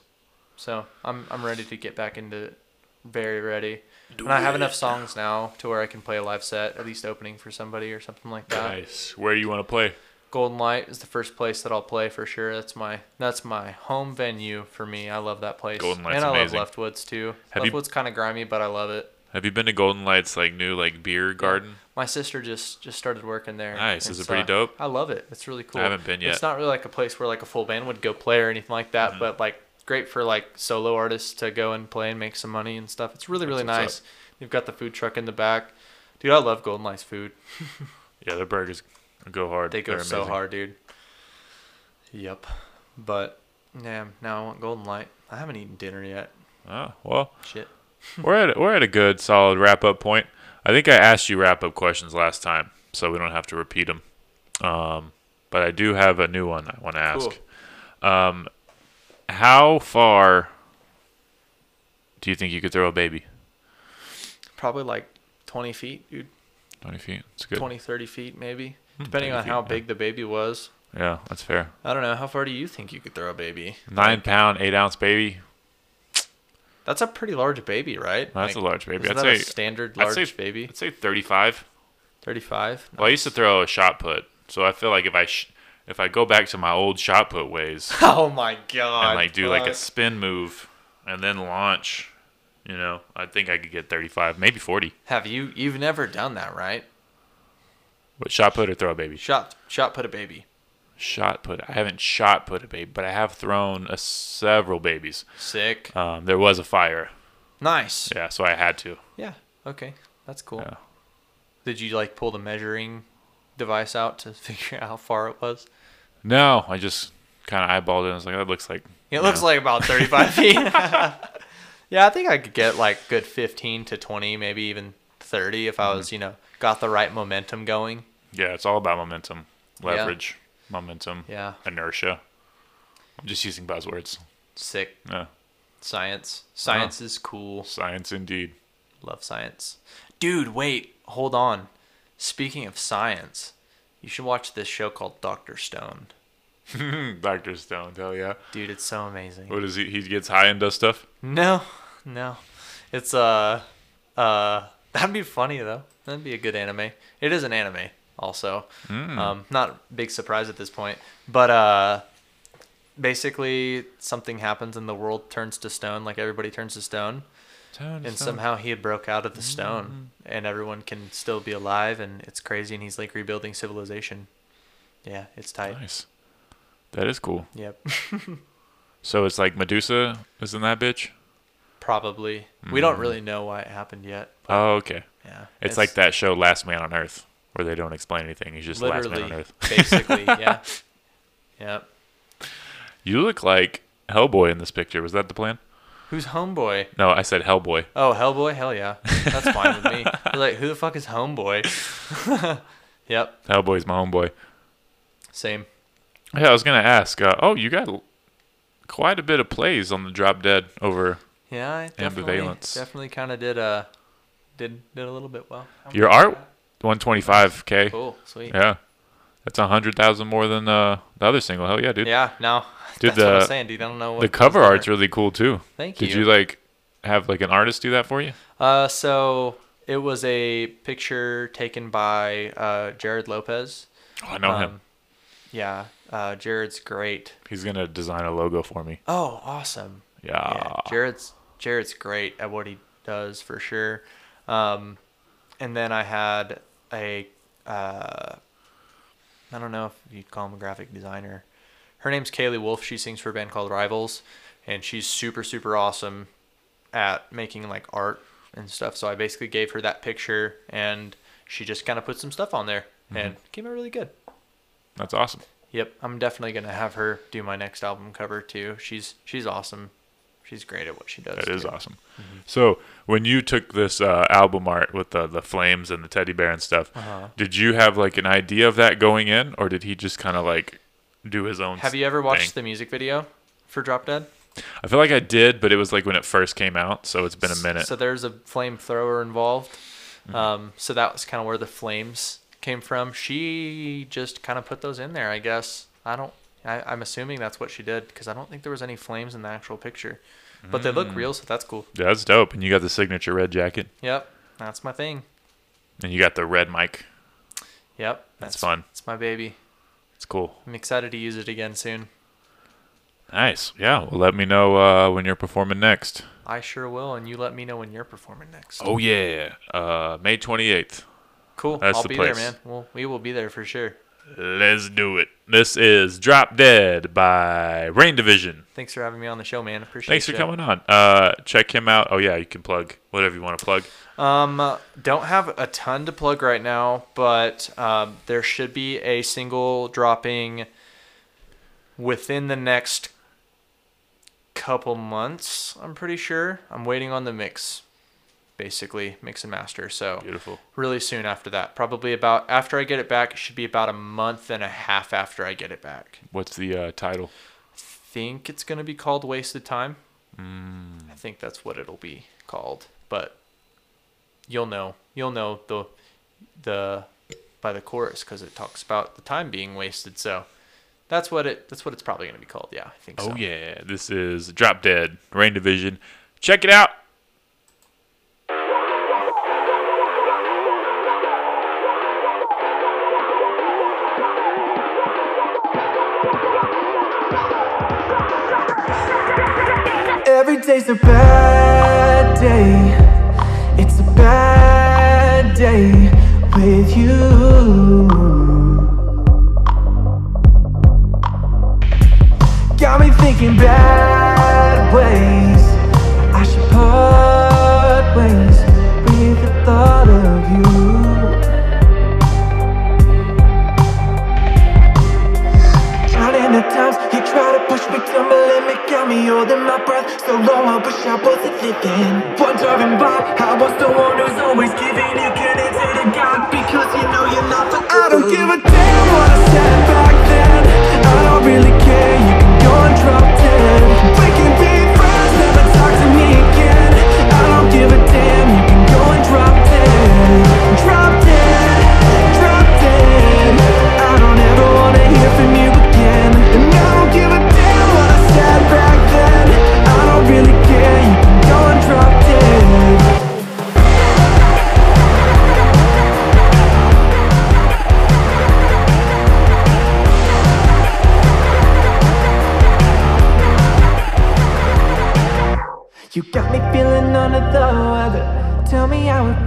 So I'm I'm ready to get back into it. Very ready. And I have enough songs now to where I can play a live set, at least opening for somebody or something like that. Nice. Where you want to play? Golden Light is the first place that I'll play for sure. That's my that's my home venue for me. I love that place. Golden Light's and I amazing. love Leftwoods too. Have Leftwoods kind of grimy, but I love it. Have you been to Golden Light's like new like beer garden? My sister just just started working there. Nice. Is it pretty dope? I love it. It's really cool. I haven't been yet. It's not really like a place where like a full band would go play or anything like that, Mm-hmm. but like great for like solo artists to go and play and make some money and stuff. It's really really That's nice. You've got the food truck in the back. Dude, I love Golden Light's food. *laughs* Yeah, their burgers go hard. They go They're so amazing. hard, dude. Yep. But yeah, now I want Golden Light. I haven't eaten dinner yet. Oh well, Shit. *laughs* we're at we're at a good solid wrap up point. I think I asked you wrap up questions last time, so we don't have to repeat them. Um, but I do have a new one I want to ask. Um, how far do you think you could throw a baby? Probably like 20 feet, dude. Twenty feet. It's good. 20, 30 feet maybe. Hmm, Depending 30 on how feet, yeah. big the baby was. Yeah, that's fair. I don't know. How far do you think you could throw a baby? Nine Like, pound, eight ounce baby. That's a pretty large baby, right? That's Like, a large baby. I'd say a standard I'd large say- baby? I'd say thirty-five. 35? Well, I used to throw a shot put, so I feel like if I sh- if I go back to my old shot put ways *laughs* Oh my god. and like do like a spin move and then launch, you know, I think I could get 35, maybe 40. Have you you've never done that, right? But shot put or throw a baby? Shot shot put a baby. Shot put. I haven't shot put a baby, but I have thrown a several babies. Sick. Um, there was a fire, Nice. yeah, so I had to. Yeah. Okay. That's cool. Yeah. Did you like pull the measuring device out to *laughs* figure out how far it was? No, I just kind of eyeballed it. and I was like, that looks like. It looks like about 35 *laughs* feet. *laughs* yeah, I think I could get like good 15 to 20, maybe even 30 if Mm-hmm. I was, you know, got the right momentum going. Yeah, it's all about momentum, Yeah. leverage, momentum, Yeah. inertia. I'm just using buzzwords. Sick. Yeah, Science. Science is cool. science indeed. Love science. Dude, wait. Hold on. Speaking of science, you should watch this show called Doctor Stone. *laughs* Doctor Stone, hell yeah. Dude, it's so amazing. What is he? He gets high and does stuff. No, no. It's uh uh that'd be funny though. That'd be a good anime. It is an anime also. Um not a big surprise at this point. But uh basically something happens and the world turns to stone like everybody turns to stone Turned and stone. somehow he had broke out of the Mm-hmm. stone, and everyone can still be alive, and it's crazy, and he's like rebuilding civilization. Yeah, it's tight. Nice. That is cool. Yep, *laughs* So it's like Medusa is in that bitch. probably. We don't Mm. really know why it happened yet. Oh, okay. yeah, It's, like that show Last Man on Earth, where they don't explain anything. He's just Last Man on Earth. basically, *laughs* yeah. Yep. You look like Hellboy in this picture. Was that the plan? Who's Homeboy? No, I said Hellboy. Oh, Hellboy? Hell yeah. That's fine with me. *laughs* I was like, who the fuck is Homeboy? *laughs* yep, Hellboy's my homeboy. same. Yeah, I was gonna ask. Uh, oh, you got quite a bit of plays on the Drop Dead over Yeah, I definitely, Ambivalence. definitely kind of did uh did did a little bit well. your art. 125k. Cool, sweet. Yeah, that's a hundred thousand more than uh, the other single. Hell yeah, dude. Yeah, no. Dude, that's what the- I'm saying, dude. I don't know what the cover art's really cool too. Thank you. Did you. like have like an artist do that for you? Uh, so it was a picture taken by uh Jared Lopez. Oh, I know him. Um, Yeah, uh, Jared's great. He's gonna design a logo for me. Oh, awesome. Yeah. Yeah, Jared's Jared's great at what he does for sure. Um, and then I had a uh, I don't know if you'd call him a graphic designer. Her name's Kalie Wolfe. She sings for a band called Rivals, and she's super super awesome at making like art and stuff. So I basically gave her that picture, and she just kind of put some stuff on there, mm-hmm. and it came out really good. That's awesome. Yep, I'm definitely gonna have her do my next album cover too. She's she's awesome. She's great at what she does. That is too. awesome. So when you took this uh, album art with the the flames and the teddy bear and stuff, Uh-huh. did you have like an idea of that going in, or did he just kind of like do his own? Have you ever watched thing? the music video for Drop Dead? I feel like I did, but it was like when it first came out, so it's been a minute. So there's a flamethrower involved. Mm-hmm. Um, so that was kind of where the flames came from. She just kind of put those in there, I guess. I don't. I, I'm assuming that's what she did because I don't think there was any flames in the actual picture, but they Mm. look real, so that's cool. yeah, that's dope. And you got the signature red jacket, Yep, that's my thing. and you got the red mic. Yep, That's fun. It's my baby. It's cool. I'm excited to use it again soon. Nice. Yeah. Well, let me know uh, when you're performing next. I sure will, and you let me know when you're performing next. Oh yeah, uh, May 28th. cool. that's I'll the be place. there, man. Well, we will be there for sure. Let's do it. This is Drop Dead by Rain Division. Thanks for having me on the show, man. Appreciate it. Thanks for coming on. Uh, check him out. Oh yeah, you can plug whatever you want to plug. Um, don't have a ton to plug right now, but um, there should be a single dropping within the next couple months. I'm pretty sure. I'm waiting on the mix, basically mix and master. So Beautiful. really soon after that, probably about after I get it back. It should be about a month and a half after I get it back. What's the uh, title? think it's gonna be called Wasted Time. I think that's what it'll be called, but you'll know. You'll know the the by the chorus because it talks about the time being wasted. So that's what it. That's what it's probably gonna be called. Yeah, I think so. Oh yeah, this is Drop Dead Rain Division. Check it out. Every day's a bad day. It's a bad day with you. Got me thinking bad ways. I should part ways with the thought of you. Drowning at times, you try to push me limit Got me holding my breath. So long I wish I wasn't living. Wondering why I was the one who's always giving You can answer to God. Because you know you're not the I don't give a damn what I said back then. I don't really care,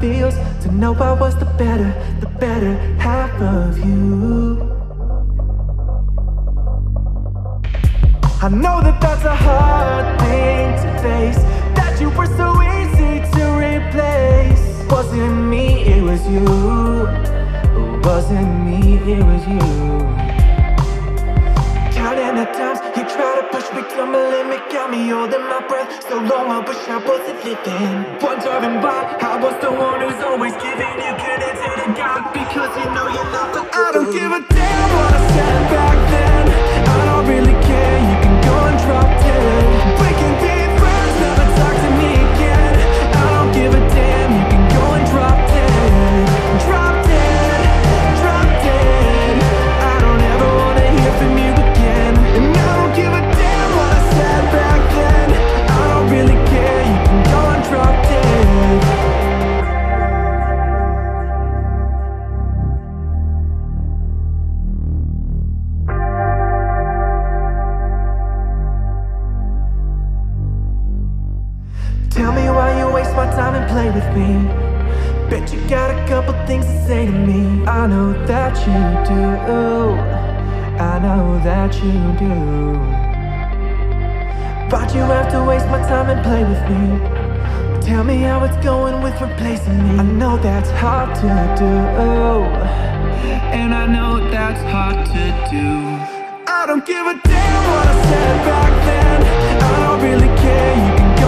feels to know I was the better, the better half of you. I know that that's a hard thing to face. That you were so easy to replace. Wasn't me, it was you. Wasn't me, it was you. My limit, got me holding my breath so long. I wish I wasn't living. Wondering by, I was the one who's always giving you credit to the God because you know you're not the. I don't give a damn what I said back then. With me. Bet you got a couple things to say to me. I know that you do. I know that you do. Why'd you have to waste my time and play with me? Tell me how it's going with replacing me. I know that's hard to do. And I know that's hard to do. I don't give a damn what I said back then. I don't really care. You